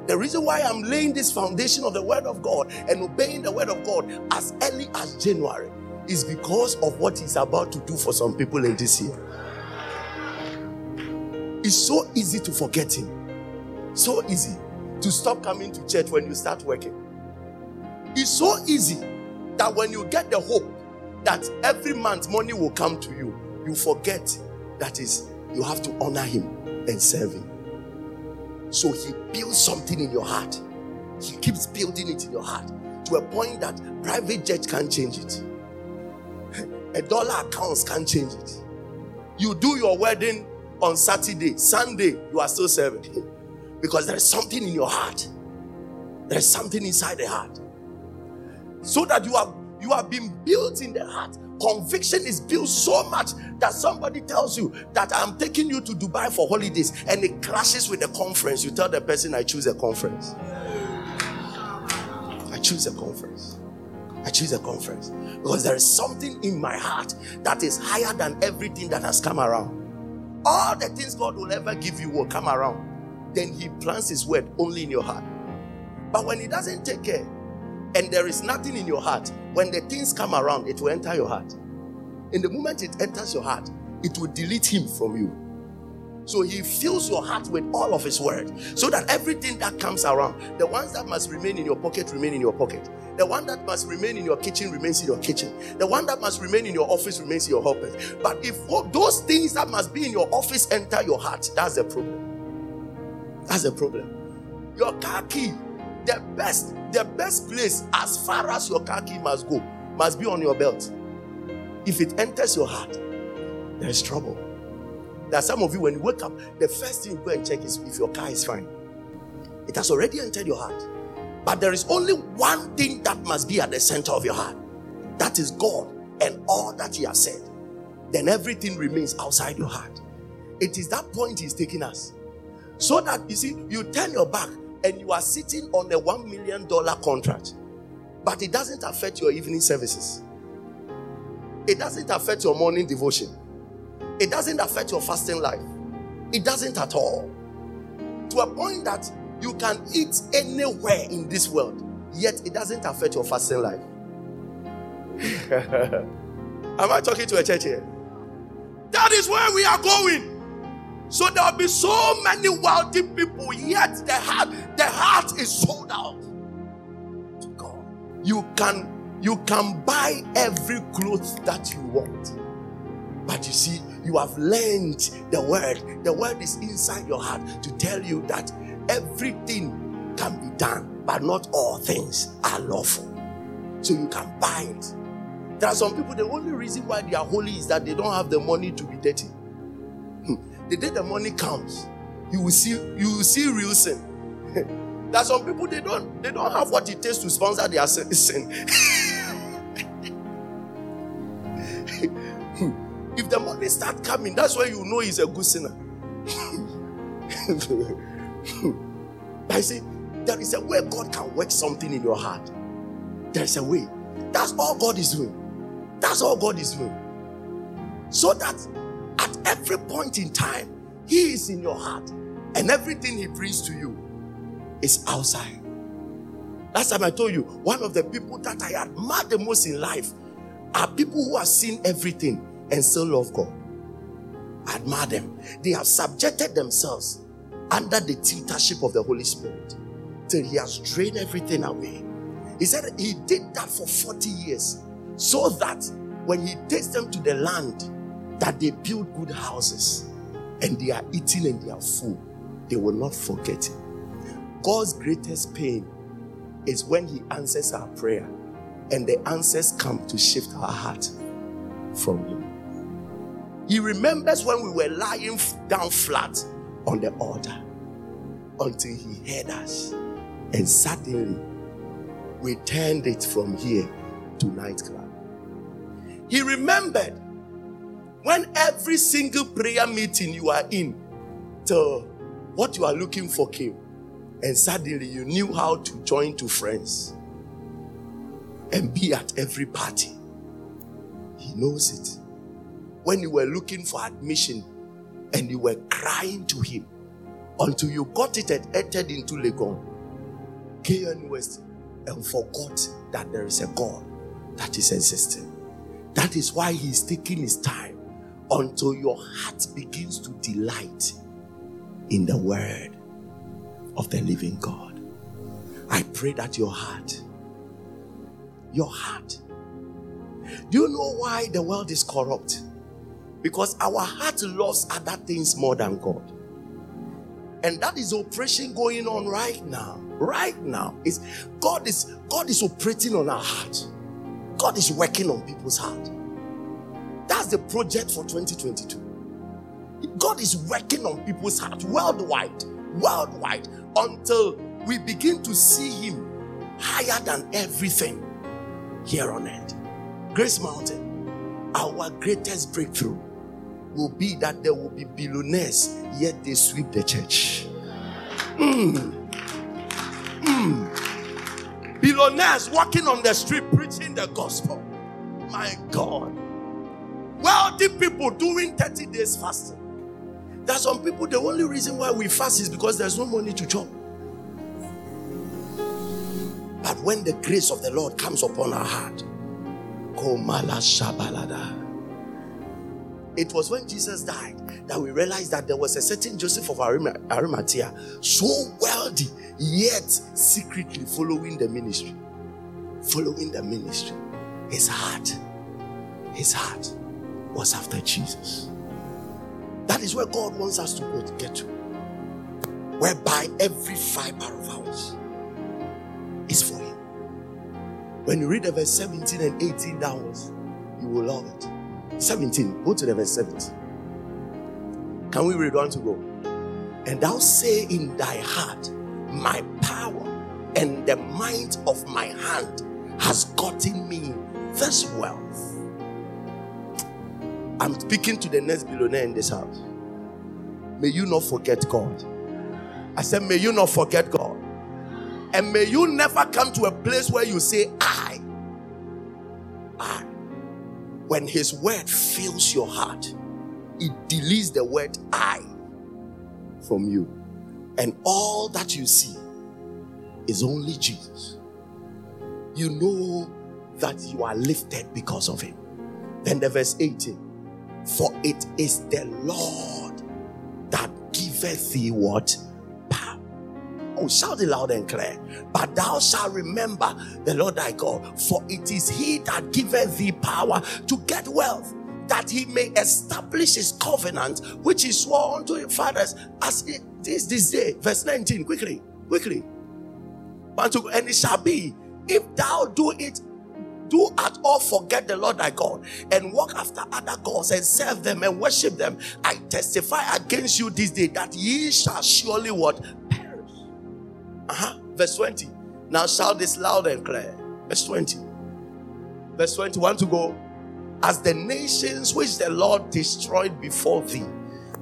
The reason why I'm laying this foundation of the Word of God and obeying the Word of God as early as January is because of what He's about to do for some people in this year. It's so easy to forget Him, so easy to stop coming to church when you start working. It's so easy that when you get the hope that every month money will come to you, you forget that is you have to honor him and serve him. So he builds something in your heart. He keeps building it in your heart to a point that private jet can't change it. A dollar accounts can't change it. You do your wedding on Saturday, Sunday, you are still serving him because there is something in your heart. There is something inside the heart. So that you have you have been built in the heart Conviction is built so much that somebody tells you that I'm taking you to Dubai for holidays and it clashes with the conference. You tell the person, I choose a conference. I choose a conference. I choose a conference because there is something in my heart that is higher than everything that has come around. All the things God will ever give you will come around. Then He plants His word only in your heart. But when He doesn't take care, and there is nothing in your heart, when the things come around, it will enter your heart. In the moment it enters your heart, it will delete him from you. So he fills your heart with all of his word. So that everything that comes around, the ones that must remain in your pocket, remain in your pocket. The one that must remain in your kitchen remains in your kitchen. The one that must remain in your office remains in your office. But if those things that must be in your office enter your heart, that's the problem. That's the problem. Your car key the best, the best place as far as your car key must go must be on your belt. If it enters your heart, there is trouble. There are some of you, when you wake up, the first thing you go and check is if your car is fine. It has already entered your heart. But there is only one thing that must be at the center of your heart that is God and all that He has said. Then everything remains outside your heart. It is that point He's taking us. So that you see, you turn your back and you are sitting on a $1 million contract, but it doesn't affect your evening services, it doesn't affect your morning devotion, it doesn't affect your fasting life, it doesn't at all. To a point that you can eat anywhere in this world, yet it doesn't affect your fasting life. Am I talking to a church here? That is where we are going. So there'll be so many wealthy people, yet the heart, the heart is sold out to God. You can you can buy every cloth that you want. But you see, you have learned the word. The word is inside your heart to tell you that everything can be done, but not all things are lawful. So you can buy it. There are some people, the only reason why they are holy is that they don't have the money to be dirty. The day the money comes, you will see you will see real sin. Are some people they don't they don't have what it takes to sponsor their sin. if the money start coming, that's why you know he's a good sinner. I say there is a way God can work something in your heart. There is a way. That's all God is doing. That's all God is doing. So that at every point in time, He is in your heart, and everything He brings to you is outside. Last time I told you, one of the people that I admire the most in life are people who have seen everything and still love God. I admire them. They have subjected themselves under the tutorship of the Holy Spirit till He has drained everything away. He said He did that for 40 years so that when He takes them to the land, that they build good houses and they are eating and they are full, they will not forget it. God's greatest pain is when He answers our prayer and the answers come to shift our heart from Him. He remembers when we were lying down flat on the altar until He heard us, and suddenly we turned it from here to nightclub. He remembered when every single prayer meeting you are in, to what you are looking for came and suddenly you knew how to join two friends and be at every party. He knows it. When you were looking for admission and you were crying to him until you got it and entered into Legon, KNUST, and forgot that there is a God that is existing. That is why he's taking his time until your heart begins to delight in the word of the living God. I pray that your heart, your heart, do you know why the world is corrupt? Because our heart loves other things more than God. And that is oppression going on right now. Right now. Is God is God is operating on our heart. God is working on people's heart. That's the project for 2022. God is working on people's hearts worldwide, worldwide until we begin to see Him higher than everything here on earth. Grace Mountain, our greatest breakthrough will be that there will be billionaires, yet they sweep the church. Mm. Mm. Billionaires walking on the street preaching the gospel. My God. Wealthy people doing 30 days fasting. There are some people, the only reason why we fast is because there's no money to chop. But when the grace of the Lord comes upon our heart, it was when Jesus died that we realized that there was a certain Joseph of Arimathea, so wealthy, yet secretly following the ministry. Following the ministry. His heart, his heart was after Jesus. That is where God wants us to go to get to. Whereby every fiber of ours is for Him. When you read the verse 17 and 18 downwards, you will love it. 17, go to the verse 17. Can we read one to go? And thou say in thy heart, My power and the might of my hand has gotten me this wealth. I'm speaking to the next billionaire in this house. May you not forget God. I said, May you not forget God. And may you never come to a place where you say, I. I. When His word fills your heart, it deletes the word I from you. And all that you see is only Jesus. You know that you are lifted because of Him. Then the verse 18 for it is the Lord that giveth thee what? Power. Oh, shout it loud and clear. But thou shalt remember the Lord thy God, for it is he that giveth thee power to get wealth, that he may establish his covenant, which he swore unto your fathers as it is this day. Verse 19, quickly, quickly. And it shall be, if thou do it do at all forget the Lord thy God and walk after other gods and serve them and worship them, I testify against you this day that ye shall surely what? Perish. Uh-huh. Verse 20. Now shout this loud and clear. Verse 20. Verse 21 to go. As the nations which the Lord destroyed before thee,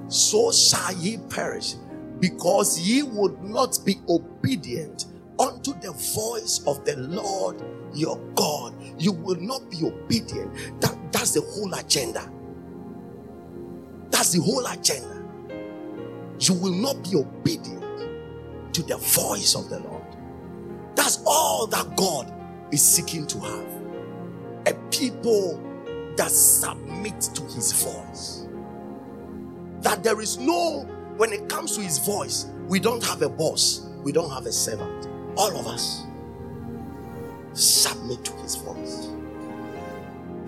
so shall ye perish, because ye would not be obedient unto the voice of the Lord your God. You will not be obedient. That, that's the whole agenda. That's the whole agenda. You will not be obedient to the voice of the Lord. That's all that God is seeking to have. A people that submit to his voice. That there is no, when it comes to his voice, we don't have a boss, we don't have a servant. All of us submit to his voice.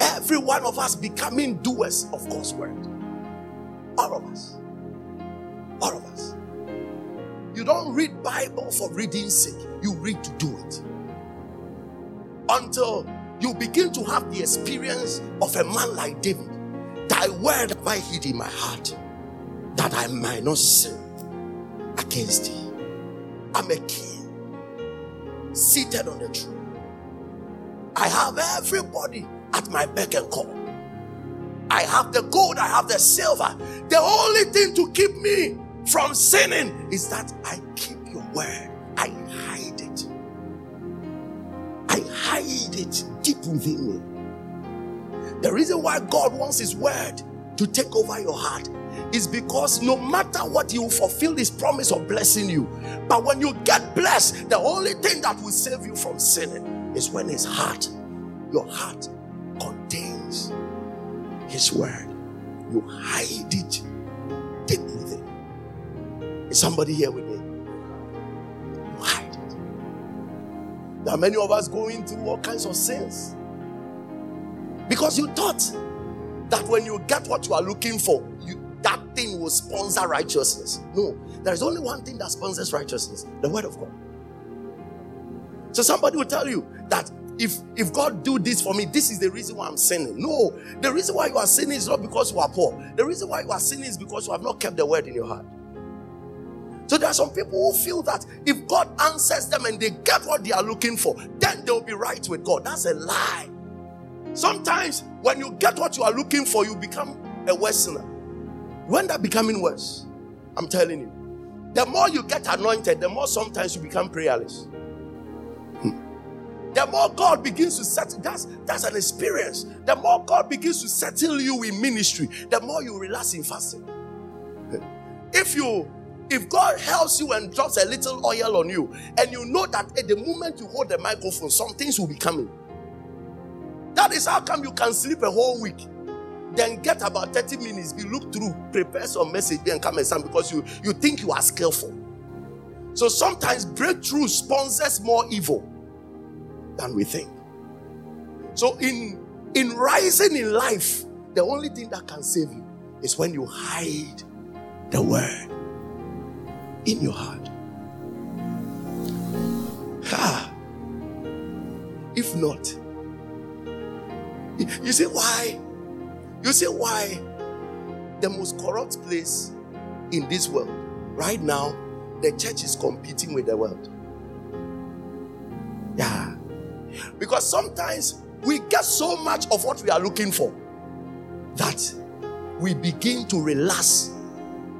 Every one of us becoming doers of God's word. All of us. All of us. You don't read Bible for reading sake. You read to do it. Until you begin to have the experience of a man like David. Thy word have I hid in my heart that I might not sin against thee. I'm a king seated on the throne. I have everybody at my beck and call. I have the gold, I have the silver. The only thing to keep me from sinning is that I keep your word. I hide it. I hide it deep within me. The reason why God wants His word to take over your heart is because no matter what, will fulfill His promise of blessing you. But when you get blessed, the only thing that will save you from sinning is when His heart, your heart, contains His word. You hide it deep within. Is somebody here with me? You hide it. There are many of us going through all kinds of sins because you thought that when you get what you are looking for, you, that thing will sponsor righteousness. No, there is only one thing that sponsors righteousness the word of God. So somebody will tell you that if if God do this for me, this is the reason why I'm sinning. No, the reason why you are sinning is not because you are poor. The reason why you are sinning is because you have not kept the word in your heart. So there are some people who feel that if God answers them and they get what they are looking for, then they'll be right with God. That's a lie. Sometimes when you get what you are looking for, you become a worsener. You end up becoming worse. I'm telling you. The more you get anointed, the more sometimes you become prayerless. The more God begins to settle, that's that's an experience. The more God begins to settle you in ministry, the more you relax in fasting. If you if God helps you and drops a little oil on you, and you know that at the moment you hold the microphone, some things will be coming. That is how come you can sleep a whole week. Then get about 30 minutes, be look through, prepare some message, then come and stand because you, you think you are skillful. So sometimes breakthrough sponsors more evil than we think. So in in rising in life, the only thing that can save you is when you hide the word in your heart. Ha. If not, you see why? You see why the most corrupt place in this world right now, the church is competing with the world. Yeah. Because sometimes we get so much of what we are looking for that we begin to relax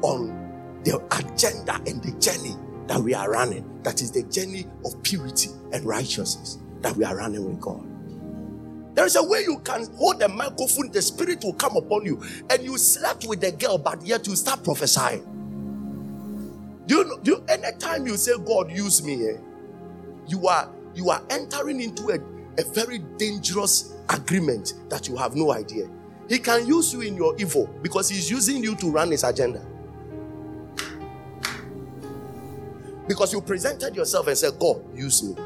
on the agenda and the journey that we are running. That is the journey of purity and righteousness that we are running with God. There is a way you can hold the microphone, the spirit will come upon you, and you slept with the girl, but yet you start prophesying. Do you? Do you, anytime you say, God, use me, eh, you are you are entering into a, a very dangerous agreement that you have no idea. He can use you in your evil because he's using you to run his agenda. Because you presented yourself and said, God, use me.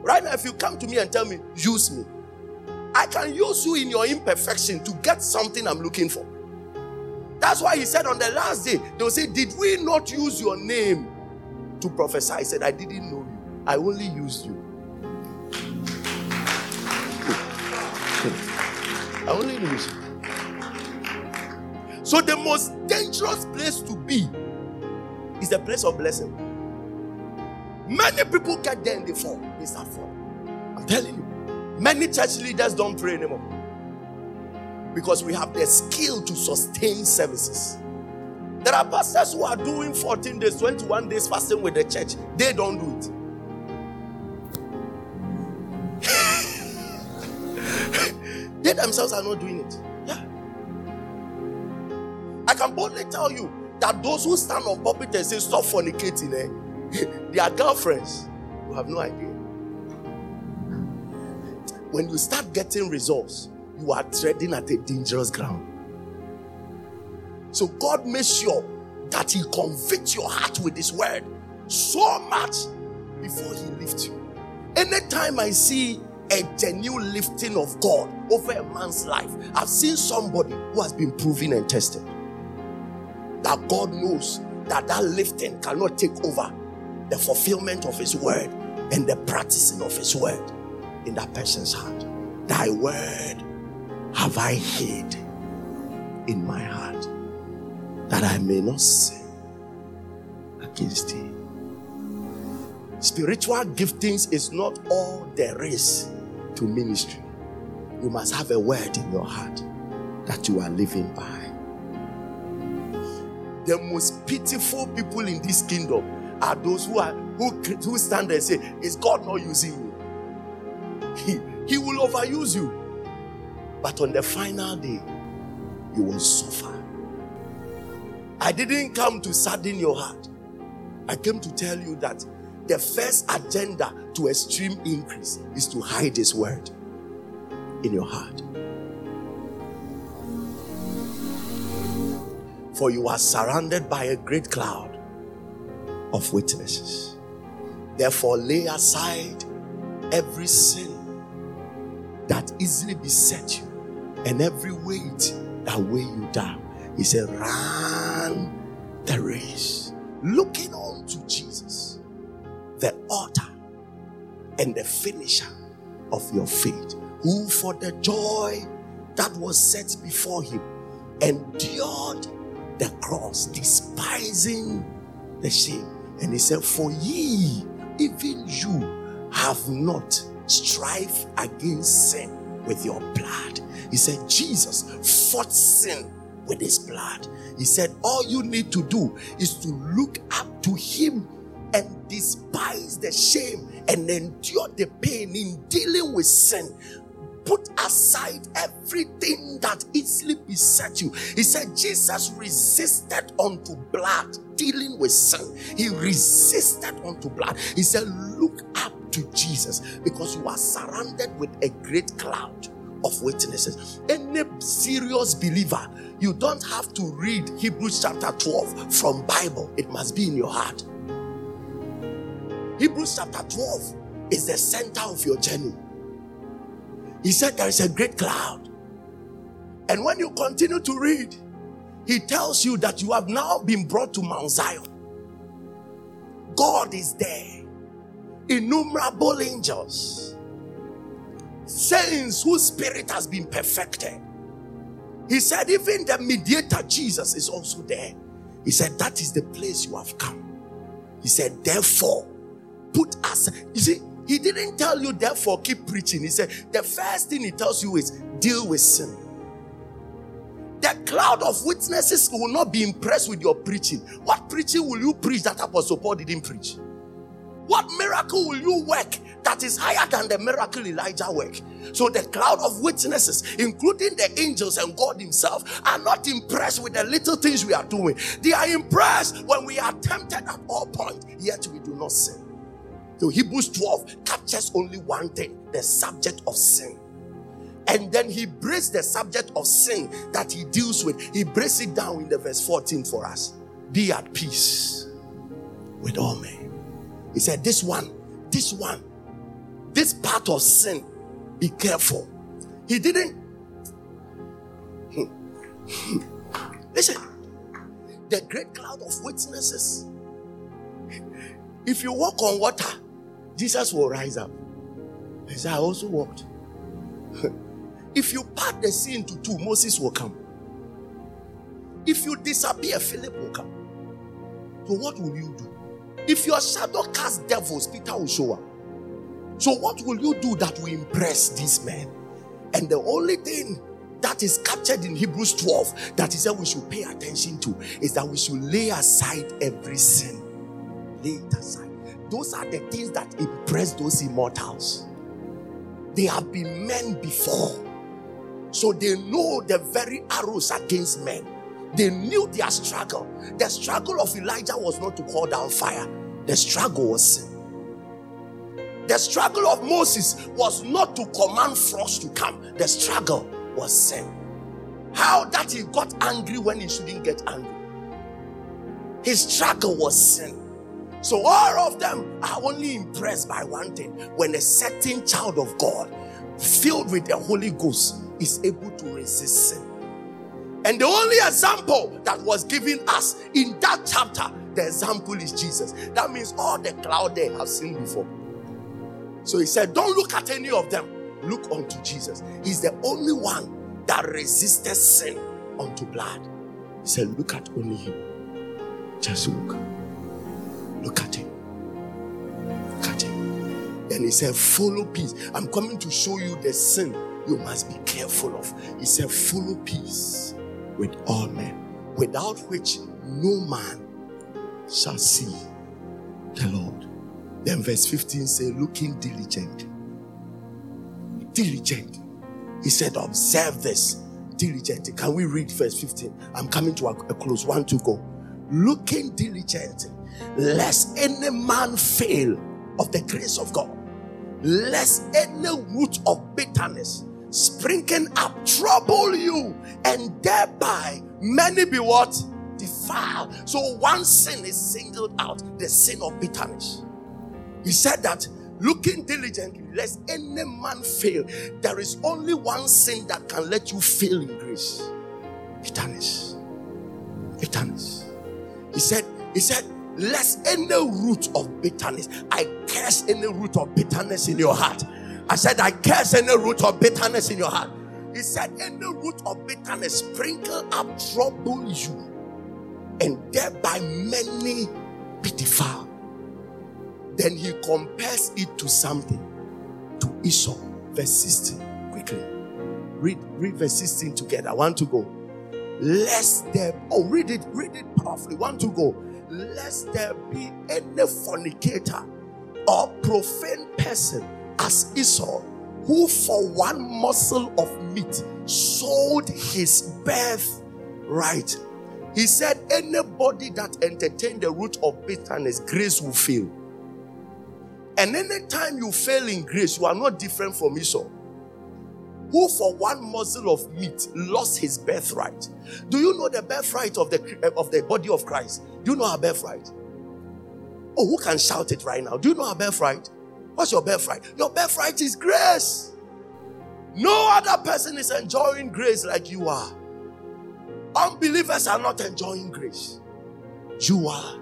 Right now, if you come to me and tell me, use me, I can use you in your imperfection to get something I'm looking for. That's why he said on the last day, they'll say, Did we not use your name to prophesy? I said, I didn't know I only used you. I only lose. So the most dangerous place to be is the place of blessing. Many people get there and they fall. They start falling. I'm telling you. Many church leaders don't pray anymore because we have the skill to sustain services. There are pastors who are doing 14 days, 21 days fasting with the church. They don't do it. They themselves are not doing it. Yeah. I can boldly tell you that those who stand on pulpit and say stop fornicating, eh, are girlfriends. You have no idea. When you start getting results, you are treading at a dangerous ground. So God makes sure that He convicts your heart with His word so much before He lifts you. Anytime I see a genuine lifting of God over a man's life, I've seen somebody who has been proven and tested. That God knows that that lifting cannot take over the fulfillment of His word and the practicing of His word in that person's heart. Thy word have I hid in my heart that I may not sin against thee. Spiritual giftings is not all there is to ministry. You must have a word in your heart that you are living by. The most pitiful people in this kingdom are those who are who, who stand there and say, Is God not using you? He, he will overuse you. But on the final day, you will suffer. I didn't come to sadden your heart. I came to tell you that the first agenda to extreme increase is to hide His word in your heart. For you are surrounded by a great cloud of witnesses. Therefore, lay aside every sin that easily beset you and every weight that weigh you down. He said, Run the race, looking on to Jesus, the author and the finisher of your faith, who for the joy that was set before him endured the cross, despising the shame. And he said, For ye, even you, have not strive against sin with your blood. He said, Jesus fought sin with his blood. He said, All you need to do is to look up to him and despise the shame and endure the pain in dealing with sin. Put aside everything that easily beset you. He said, Jesus resisted unto blood, dealing with sin. He resisted unto blood. He said, Look up to Jesus because you are surrounded with a great cloud of witnesses. Any serious believer, you don't have to read Hebrews chapter 12 from Bible. It must be in your heart. Hebrews chapter 12 is the center of your journey. He said there is a great cloud. And when you continue to read, he tells you that you have now been brought to Mount Zion. God is there. Innumerable angels. Saints whose spirit has been perfected. He said, even the mediator Jesus is also there. He said, That is the place you have come. He said, Therefore, put us. You see, he didn't tell you, therefore, keep preaching. He said, The first thing he tells you is deal with sin. The cloud of witnesses will not be impressed with your preaching. What preaching will you preach that Apostle Paul didn't preach? What miracle will you work that is higher than the miracle Elijah worked? So the cloud of witnesses, including the angels and God Himself, are not impressed with the little things we are doing. They are impressed when we are tempted at all points, yet we do not sin. So Hebrews 12 captures only one thing the subject of sin. And then he breaks the subject of sin that he deals with. He breaks it down in the verse 14 for us. Be at peace with all men. He said, This one, this one, this part of sin, be careful. He didn't. Listen, the great cloud of witnesses. If you walk on water, Jesus will rise up. He said, I also walked. If you part the sea into two, Moses will come. If you disappear, Philip will come. So what will you do? If your shadow casts devils, Peter will show up. So what will you do that will impress these men? And the only thing that is captured in Hebrews 12 that is that we should pay attention to is that we should lay aside every sin. Lay it aside. Those are the things that impress those immortals. They have been men before. So they know the very arrows against men. They knew their struggle. The struggle of Elijah was not to call down fire, the struggle was sin. The struggle of Moses was not to command frost to come, the struggle was sin. How that he got angry when he shouldn't get angry. His struggle was sin. So all of them are only impressed by one thing when a certain child of God, filled with the Holy Ghost, is able to resist sin. And the only example that was given us in that chapter, the example is Jesus. That means all the cloud they have seen before. So he said, Don't look at any of them, look unto Jesus. He's the only one that resisted sin unto blood. He said, Look at only him. Just look. Look at him. Look at him. Then he said, Follow peace. I'm coming to show you the sin you must be careful of. He said, Follow peace with all men, without which no man shall see the Lord. Then verse 15 says, looking diligent. Diligent. He said, observe this diligent. Can we read verse 15? I'm coming to a, close. One to go. Looking diligent, lest any man fail of the grace of God, lest any root of bitterness springing up trouble you, and thereby many be what? Defiled. So one sin is singled out the sin of bitterness. He said that looking diligently, lest any man fail. There is only one sin that can let you fail in grace bitterness. Bitterness. He said, He said, lest any root of bitterness, I curse any root of bitterness in your heart I said, I curse any root of bitterness in your heart. He said, any root of bitterness sprinkle up, trouble you, and thereby many be defiled. Then he compares it to something, to Esau, verse 16. Quickly, read, read verse 16 together. Want to go. Lest there, oh, read it, read it powerfully. Want to go. Lest there be any fornicator or profane person as Esau, who for one morsel of meat sold his birthright. He said, Anybody that entertained the root of bitterness, grace will fail. And anytime you fail in grace, you are not different from Esau, who for one morsel of meat lost his birthright. Do you know the birthright of the, of the body of Christ? Do you know our birthright? Oh, who can shout it right now? Do you know our birthright? What's your birthright? Your birthright is grace. No other person is enjoying grace like you are. Unbelievers are not enjoying grace. You are.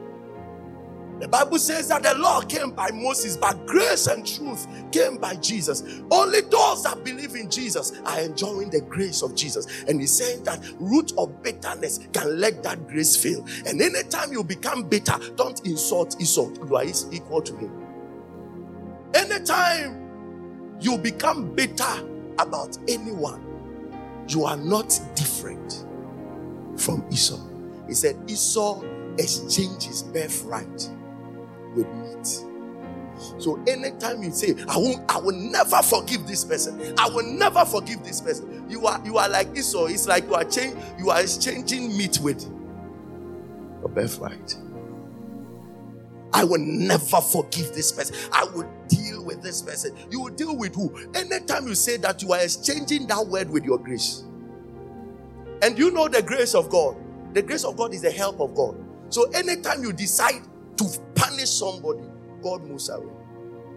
The Bible says that the law came by Moses, but grace and truth came by Jesus. Only those that believe in Jesus are enjoying the grace of Jesus. And he's saying that root of bitterness can let that grace fail. And anytime you become bitter, don't insult Esau. You are equal to him. Anytime you become bitter about anyone, you are not different from Esau. He said Esau exchanged his birthright with meat. So anytime you say, I will I will never forgive this person, I will never forgive this person. You are you are like Esau. It's like you are change, you are exchanging meat with your birthright. I will never forgive this person. I will deal with this person. You will deal with who? Anytime you say that, you are exchanging that word with your grace. And you know the grace of God. The grace of God is the help of God. So anytime you decide to punish somebody, God moves away.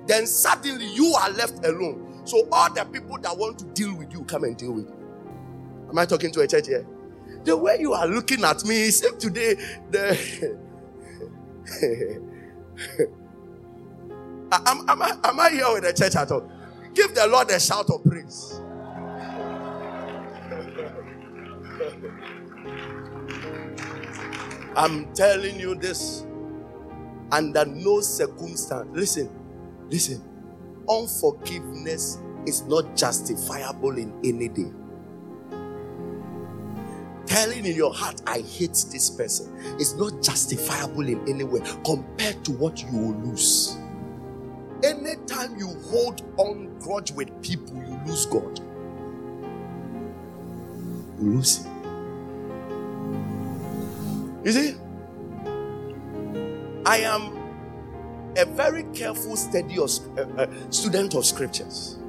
Then suddenly you are left alone. So all the people that want to deal with you come and deal with you. Am I talking to a church here? The way you are looking at me is today the am, am, I, am I here with the church at all? Give the Lord a shout of praise. I'm telling you this under no circumstance. Listen, listen. Unforgiveness is not justifiable in any day. Telling in your heart, I hate this person, is not justifiable in any way compared to what you will lose. Anytime you hold on grudge with people, you lose God. You lose Him. You see, I am a very careful study of, uh, uh, student of scriptures.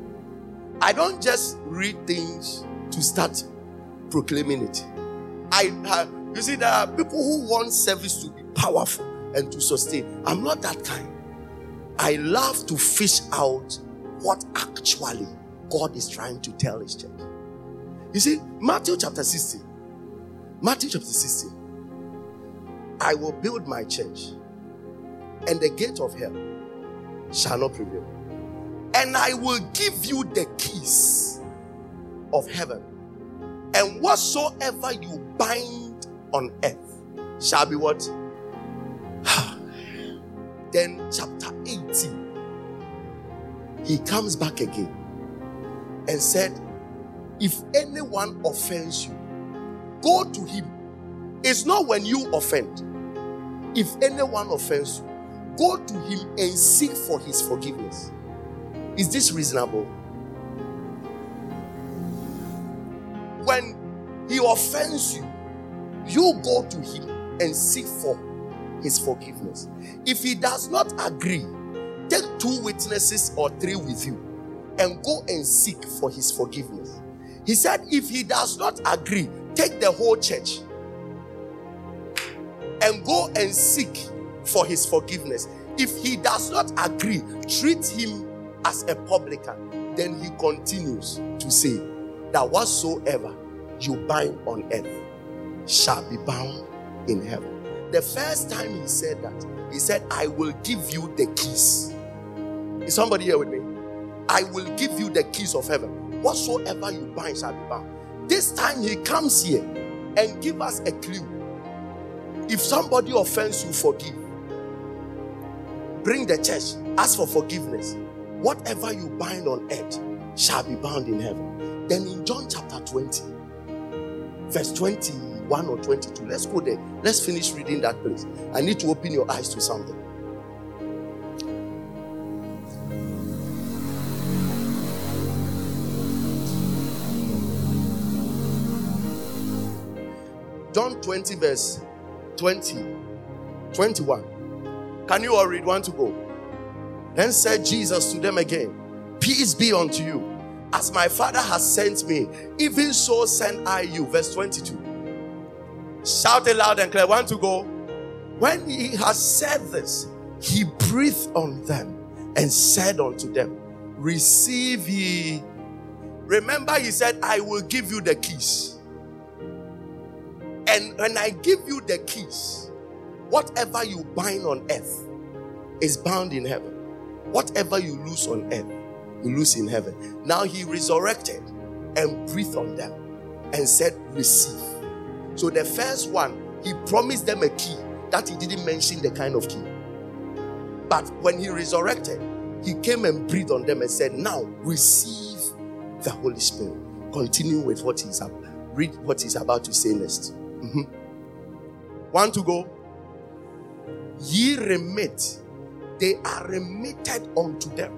I don't just read things to start proclaiming it. I, uh, you see, there are people who want service to be powerful and to sustain. I'm not that kind. I love to fish out what actually God is trying to tell His church. You see, Matthew chapter 16. Matthew chapter 16. I will build my church, and the gate of hell shall not prevail. And I will give you the keys of heaven. And whatsoever you bind on earth shall be what? then, chapter 18, he comes back again and said, If anyone offends you, go to him. It's not when you offend. If anyone offends you, go to him and seek for his forgiveness. Is this reasonable? When he offends you, you go to him and seek for his forgiveness. If he does not agree, take two witnesses or three with you and go and seek for his forgiveness. He said, if he does not agree, take the whole church and go and seek for his forgiveness. If he does not agree, treat him as a publican. Then he continues to say that whatsoever you bind on earth shall be bound in heaven. The first time he said that, he said, I will give you the keys. Is somebody here with me? I will give you the keys of heaven. Whatsoever you bind shall be bound. This time he comes here and give us a clue. If somebody offends you, forgive. Bring the church, ask for forgiveness. Whatever you bind on earth shall be bound in heaven. Then in John chapter 20, verse 21 or 22, let's go there. Let's finish reading that place. I need to open your eyes to something. John 20, verse 20, 21. Can you all read? One to go. Then said Jesus to them again, Peace be unto you. As my Father has sent me, even so send I you. Verse 22. Shout it loud and clear. One to go. When he has said this, he breathed on them and said unto them, Receive ye. Remember, he said, I will give you the keys. And when I give you the keys, whatever you bind on earth is bound in heaven. Whatever you lose on earth, you lose in heaven. Now he resurrected and breathed on them and said, Receive. So the first one, he promised them a key that he didn't mention the kind of key. But when he resurrected, he came and breathed on them and said, Now receive the Holy Spirit. Continue with what he's about. Read what he's about to say next. Mhm. One to go. Ye remit, they are remitted unto them.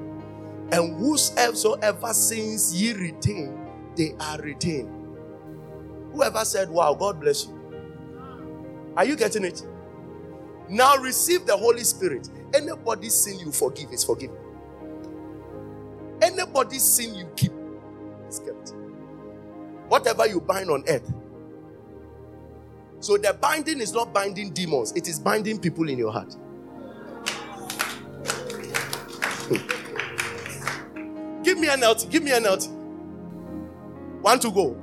And whosoever sins ye retain, they are retained. Whoever said, Wow, God bless you. Are you getting it? Now receive the Holy Spirit. Anybody sin you forgive is forgiven. Anybody sin you keep is kept. Whatever you bind on earth. So the binding is not binding demons, it is binding people in your heart. give me an out. Give me an out. One to go.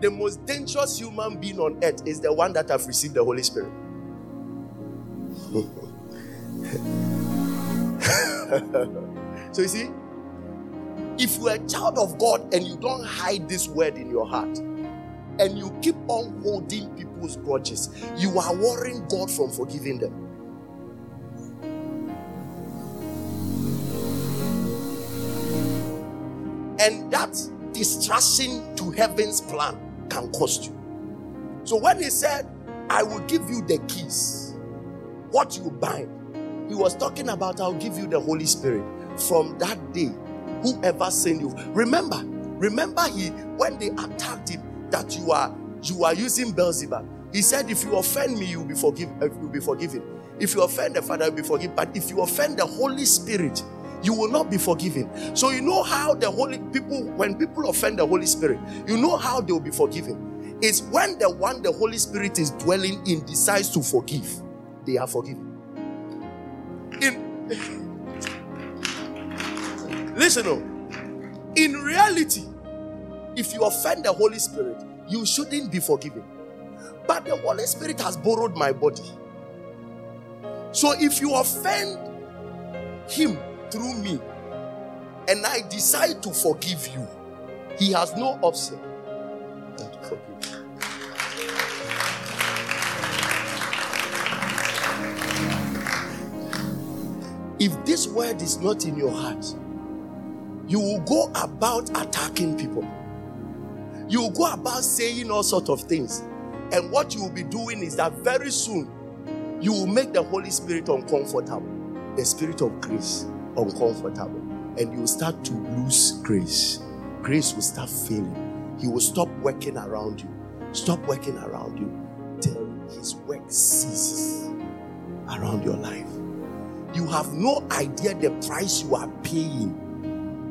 The most dangerous human being on earth is the one that have received the Holy Spirit. so you see, If you're a child of God and you don't hide this word in your heart, and you keep on holding people's grudges, you are worrying God from forgiving them. And that distraction to heaven's plan can cost you. So when he said, I will give you the keys, what you bind, he was talking about, I'll give you the Holy Spirit. From that day, whoever sent you, remember, remember, he when they attacked him, that you are you are using Beelzebub. He said, if you offend me, you'll be forgiven. Uh, you'll be forgiven. If you offend the Father, you'll be forgiven. But if you offend the Holy Spirit, you will not be forgiven. So you know how the Holy people, when people offend the Holy Spirit, you know how they will be forgiven. It's when the one the Holy Spirit is dwelling in decides to forgive, they are forgiven. In listen, oh, in reality, if you offend the Holy Spirit, you shouldn't be forgiven. But the Holy Spirit has borrowed my body. So if you offend Him through me and I decide to forgive you, He has no option than to forgive you. If this word is not in your heart, you will go about attacking people. You will go about saying all sorts of things. And what you will be doing is that very soon you will make the Holy Spirit uncomfortable, the Spirit of grace uncomfortable, and you will start to lose grace. Grace will start failing. He will stop working around you, stop working around you till His work ceases around your life. You have no idea the price you are paying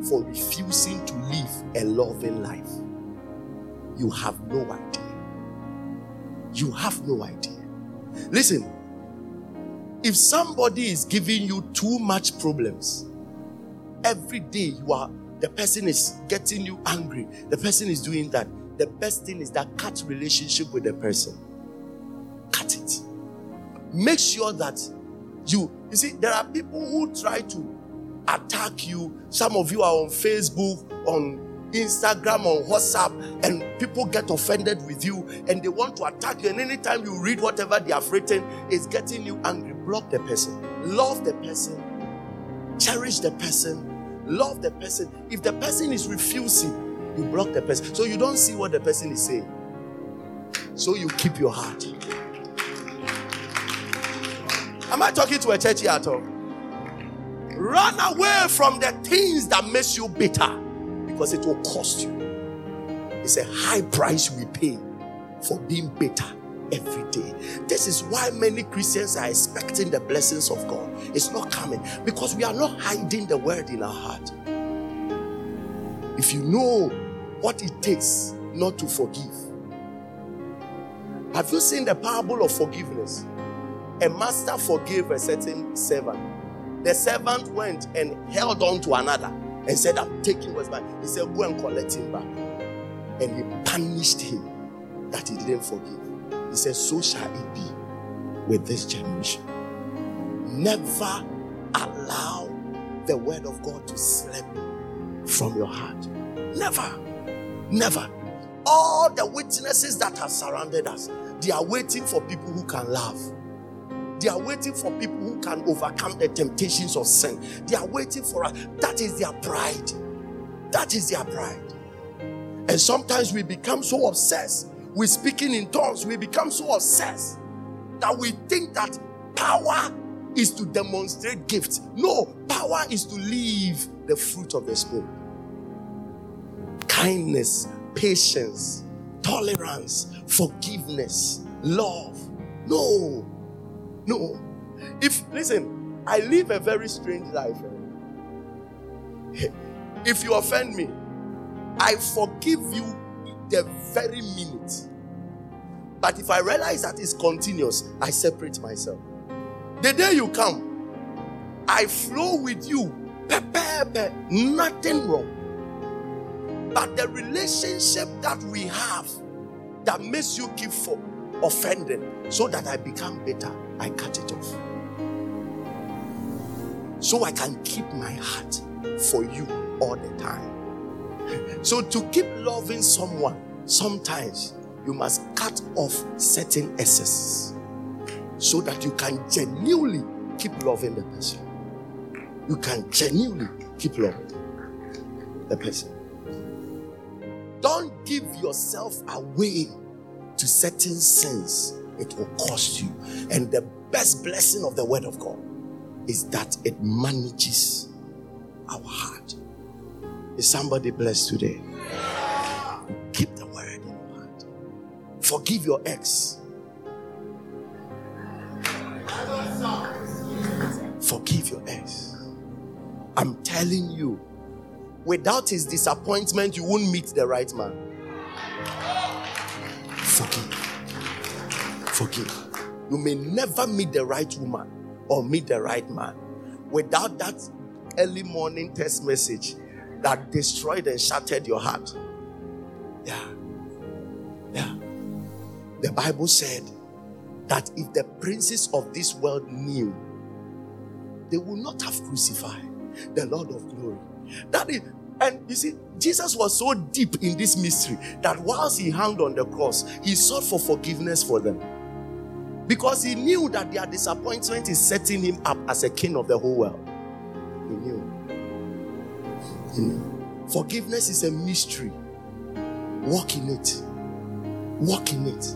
for refusing to live a loving life. You have no idea. You have no idea. Listen, if somebody is giving you too much problems, every day you are the person is getting you angry, the person is doing that. The best thing is that cut relationship with the person. Cut it. Make sure that you you see there are people who try to attack you. Some of you are on Facebook, on Instagram, on WhatsApp, and people get offended with you and they want to attack you. And anytime you read whatever they have written, it's getting you angry. Block the person, love the person, cherish the person, love the person. If the person is refusing, you block the person so you don't see what the person is saying. So you keep your heart. Am I talking to a church here at all? Run away from the things that makes you bitter because it will cost you. It's a high price we pay for being bitter every day. This is why many Christians are expecting the blessings of God. It's not coming because we are not hiding the word in our heart. If you know what it takes not to forgive, have you seen the parable of forgiveness? A master forgave a certain servant. The servant went and held on to another and said, I'm taking what's mine. He said, Go and collect him back. And he punished him that he didn't forgive. He said, So shall it be with this generation. Never allow the word of God to slip from your heart. Never. Never. All the witnesses that have surrounded us, they are waiting for people who can love. They are waiting for people who can overcome the temptations of sin. They are waiting for us. That is their pride. That is their pride. And sometimes we become so obsessed with speaking in tongues. We become so obsessed that we think that power is to demonstrate gifts. No, power is to live the fruit of the Spirit kindness, patience, tolerance, forgiveness, love. No, no. If, listen, I live a very strange life. If you offend me, I forgive you the very minute. But if I realize that it's continuous, I separate myself. The day you come, I flow with you. Pe- pe- pe- Nothing wrong. But the relationship that we have that makes you keep for offending so that I become better, I cut it off. So I can keep my heart for you all the time. So to keep loving someone, sometimes you must cut off certain excesses so that you can genuinely keep loving the person. You can genuinely keep loving the person. Don't give yourself away to certain sins, it will cost you. And the best blessing of the word of God is that it manages our heart. Is somebody blessed today? Keep the word in your heart. Forgive your ex. Forgive your ex. I'm telling you, without his disappointment, you won't meet the right man. Forgive. Forgive. You may never meet the right woman or meet the right man without that early morning text message that destroyed and shattered your heart. Yeah. Yeah. The Bible said that if the princes of this world knew, they would not have crucified the Lord of glory. That is, and you see, Jesus was so deep in this mystery that whilst he hung on the cross, he sought for forgiveness for them. Because he knew that their disappointment is setting him up as a king of the whole world. He knew. He knew. Forgiveness is a mystery. Walk in it. Walk in it.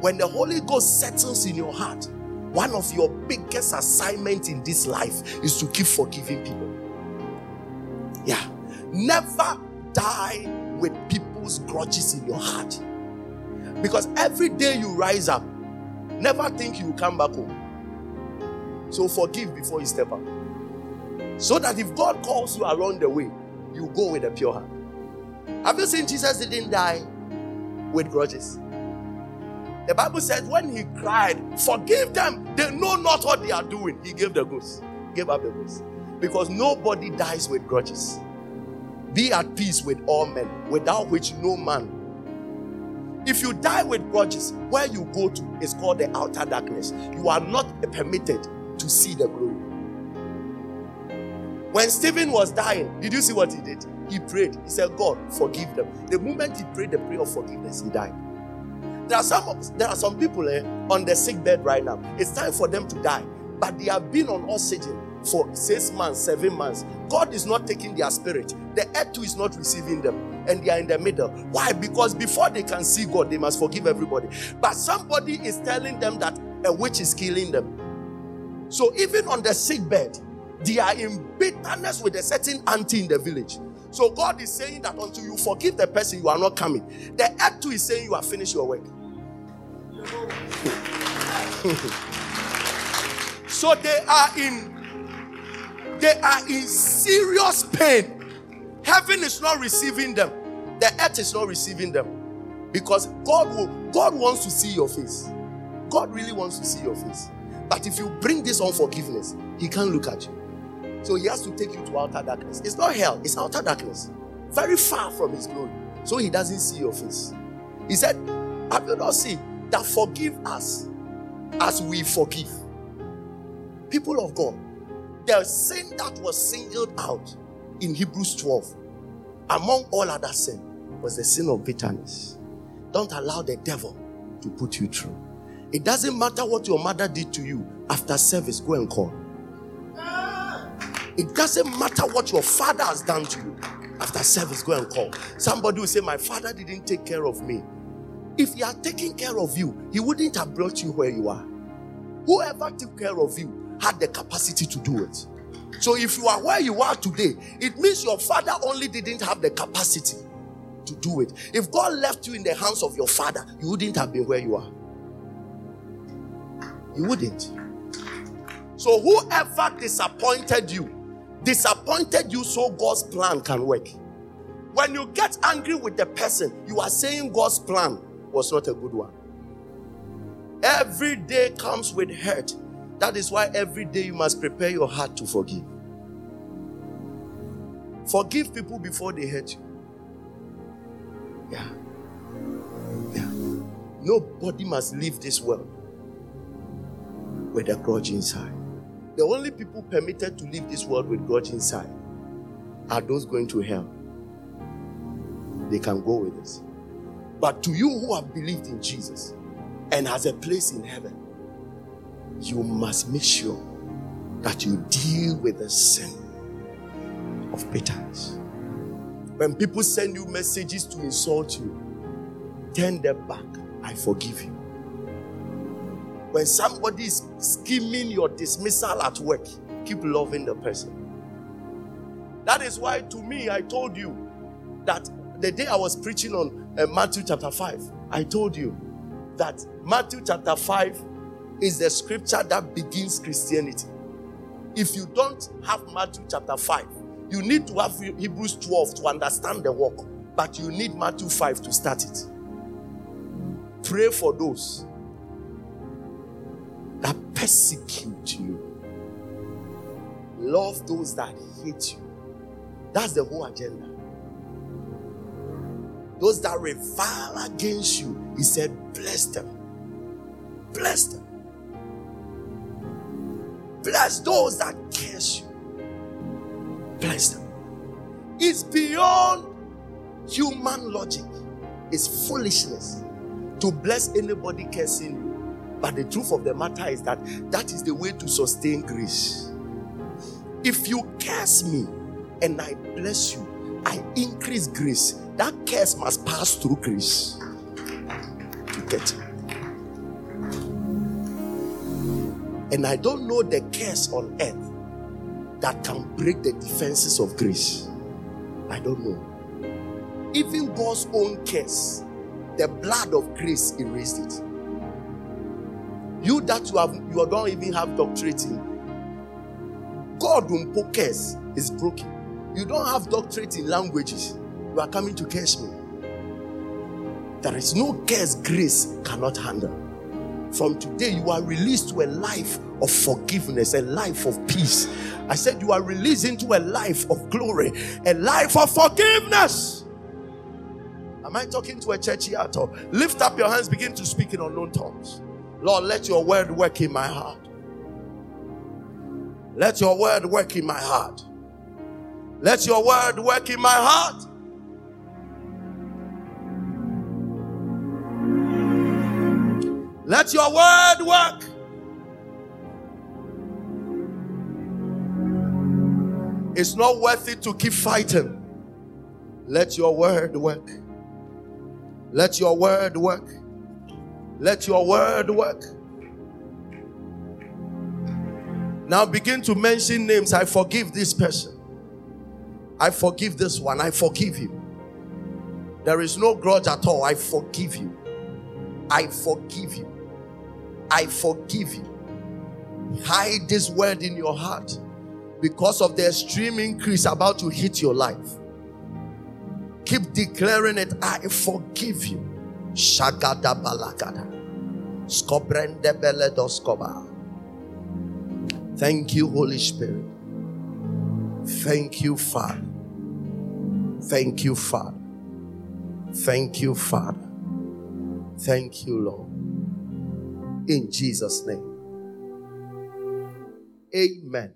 When the Holy Ghost settles in your heart, one of your biggest assignments in this life is to keep forgiving people. Yeah. Never die with people's grudges in your heart. Because every day you rise up, never think you come back home. So forgive before you step up. So that if God calls you around the way, you go with a pure heart. Have you seen Jesus didn't die with grudges? The Bible says when he cried, Forgive them, they know not what they are doing. He gave the ghost, gave up the ghost. Because nobody dies with grudges. Be at peace with all men, without which no man. If you die with grudges, where you go to is called the outer darkness. You are not permitted to see the glory. When Stephen was dying, did you see what he did? He prayed. He said, God, forgive them. The moment he prayed the prayer of forgiveness, he died. There are some there are some people eh, on the sick bed right now. It's time for them to die, but they have been on oxygen for six months, seven months. God is not taking their spirit. The earth too is not receiving them, and they are in the middle. Why? Because before they can see God, they must forgive everybody. But somebody is telling them that a witch is killing them. So even on the sick bed, they are in bitterness with a certain auntie in the village. So God is saying that until you forgive the person, you are not coming. The earth too is saying you have finished your work. so they are in they are in serious pain. Heaven is not receiving them. The earth is not receiving them. Because God will God wants to see your face. God really wants to see your face. But if you bring this unforgiveness, he can't look at you. So he has to take you to outer darkness. It's not hell, it's outer darkness. Very far from his glory. So he doesn't see your face. He said, Have you not seen that forgive us as we forgive? People of God, the sin that was singled out in Hebrews 12, among all other sin, was the sin of bitterness. Don't allow the devil to put you through. It doesn't matter what your mother did to you after service, go and call. It doesn't matter what your father has done to you. After service, go and call. Somebody will say, My father didn't take care of me. If he had taken care of you, he wouldn't have brought you where you are. Whoever took care of you had the capacity to do it. So if you are where you are today, it means your father only didn't have the capacity to do it. If God left you in the hands of your father, you wouldn't have been where you are. You wouldn't. So whoever disappointed you, disappointed you so God's plan can work. When you get angry with the person, you are saying God's plan was not a good one. Every day comes with hurt. That is why every day you must prepare your heart to forgive. Forgive people before they hurt you. Yeah. Yeah. Nobody must leave this world with a grudge inside. The only people permitted to leave this world with grudge inside are those going to hell. they can go with it. But to you who have believed in Jesus and has a place in heaven, you must make sure that you deal with the sin of bitterness. When people send you messages to insult you, turn them back. I forgive you. When somebody is scheming your dismissal at work, keep loving the person. That is why, to me, I told you that the day I was preaching on uh, Matthew chapter 5, I told you that Matthew chapter 5 is the scripture that begins Christianity. If you don't have Matthew chapter 5, you need to have Hebrews 12 to understand the work, but you need Matthew 5 to start it. Pray for those that persecute you, love those that hate you. That's the whole agenda. Those that revile against you, he said, bless them. Bless them. Bless those that curse you. Bless them. It's beyond human logic. It's foolishness to bless anybody cursing you. But the truth of the matter is that that is the way to sustain grace. If you curse me and I bless you, I increase grace. That curse must pass through grace to get it. And I don't know the curse on earth that can break the defenses of grace. I don't know. Even God's own curse, the blood of grace erased it. You that you have you don't even have doctorate in. God will curse is broken. You don't have doctorate in languages. You are coming to curse me. There is no curse grace cannot handle. From today, you are released to a life of forgiveness, a life of peace. I said, You are released into a life of glory, a life of forgiveness. Am I talking to a church here at all? Lift up your hands, begin to speak in unknown tongues. Lord, let your word work in my heart. Let your word work in my heart. Let your word work in my heart. Let your word work. It's not worth it to keep fighting. Let your word work. Let your word work. Let your word work. Now begin to mention names. I forgive this person. I forgive this one. I forgive you. There is no grudge at all. I forgive you. I forgive you. I forgive you. Hide this word in your heart because of the extreme increase about to hit your life. Keep declaring it. I forgive you. Shagada balagada. Thank you, Holy Spirit. Thank you, Father. Thank you, Father. Thank you, Father. Thank you, Lord in Jesus' name. Amen.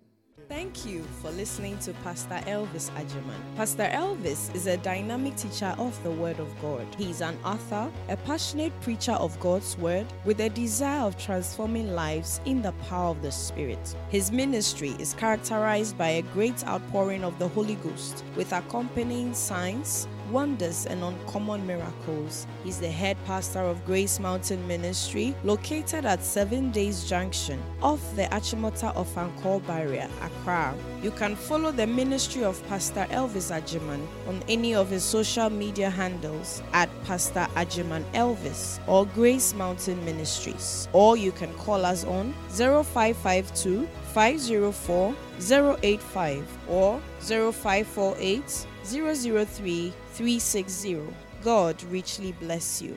Thank you for listening to Pastor Elvis Agyemang. Pastor Elvis is a dynamic teacher of the Word of God. He is an author, a passionate preacher of God's Word, with a desire of transforming lives in the power of the Spirit. His ministry is characterized by a great outpouring of the Holy Ghost, with accompanying signs, wonders and uncommon miracles. He's the head pastor of Grace Mountain Ministry, located at Seven Days Junction, off the Achimota Ofankor Barrier, Accra. You can follow the ministry of Pastor Elvis Agyemang on any of his social media handles at Pastor Agyemang Elvis or Grace Mountain Ministries, or you can call us on 0552 504 085 or 0548 003 360. God richly bless you.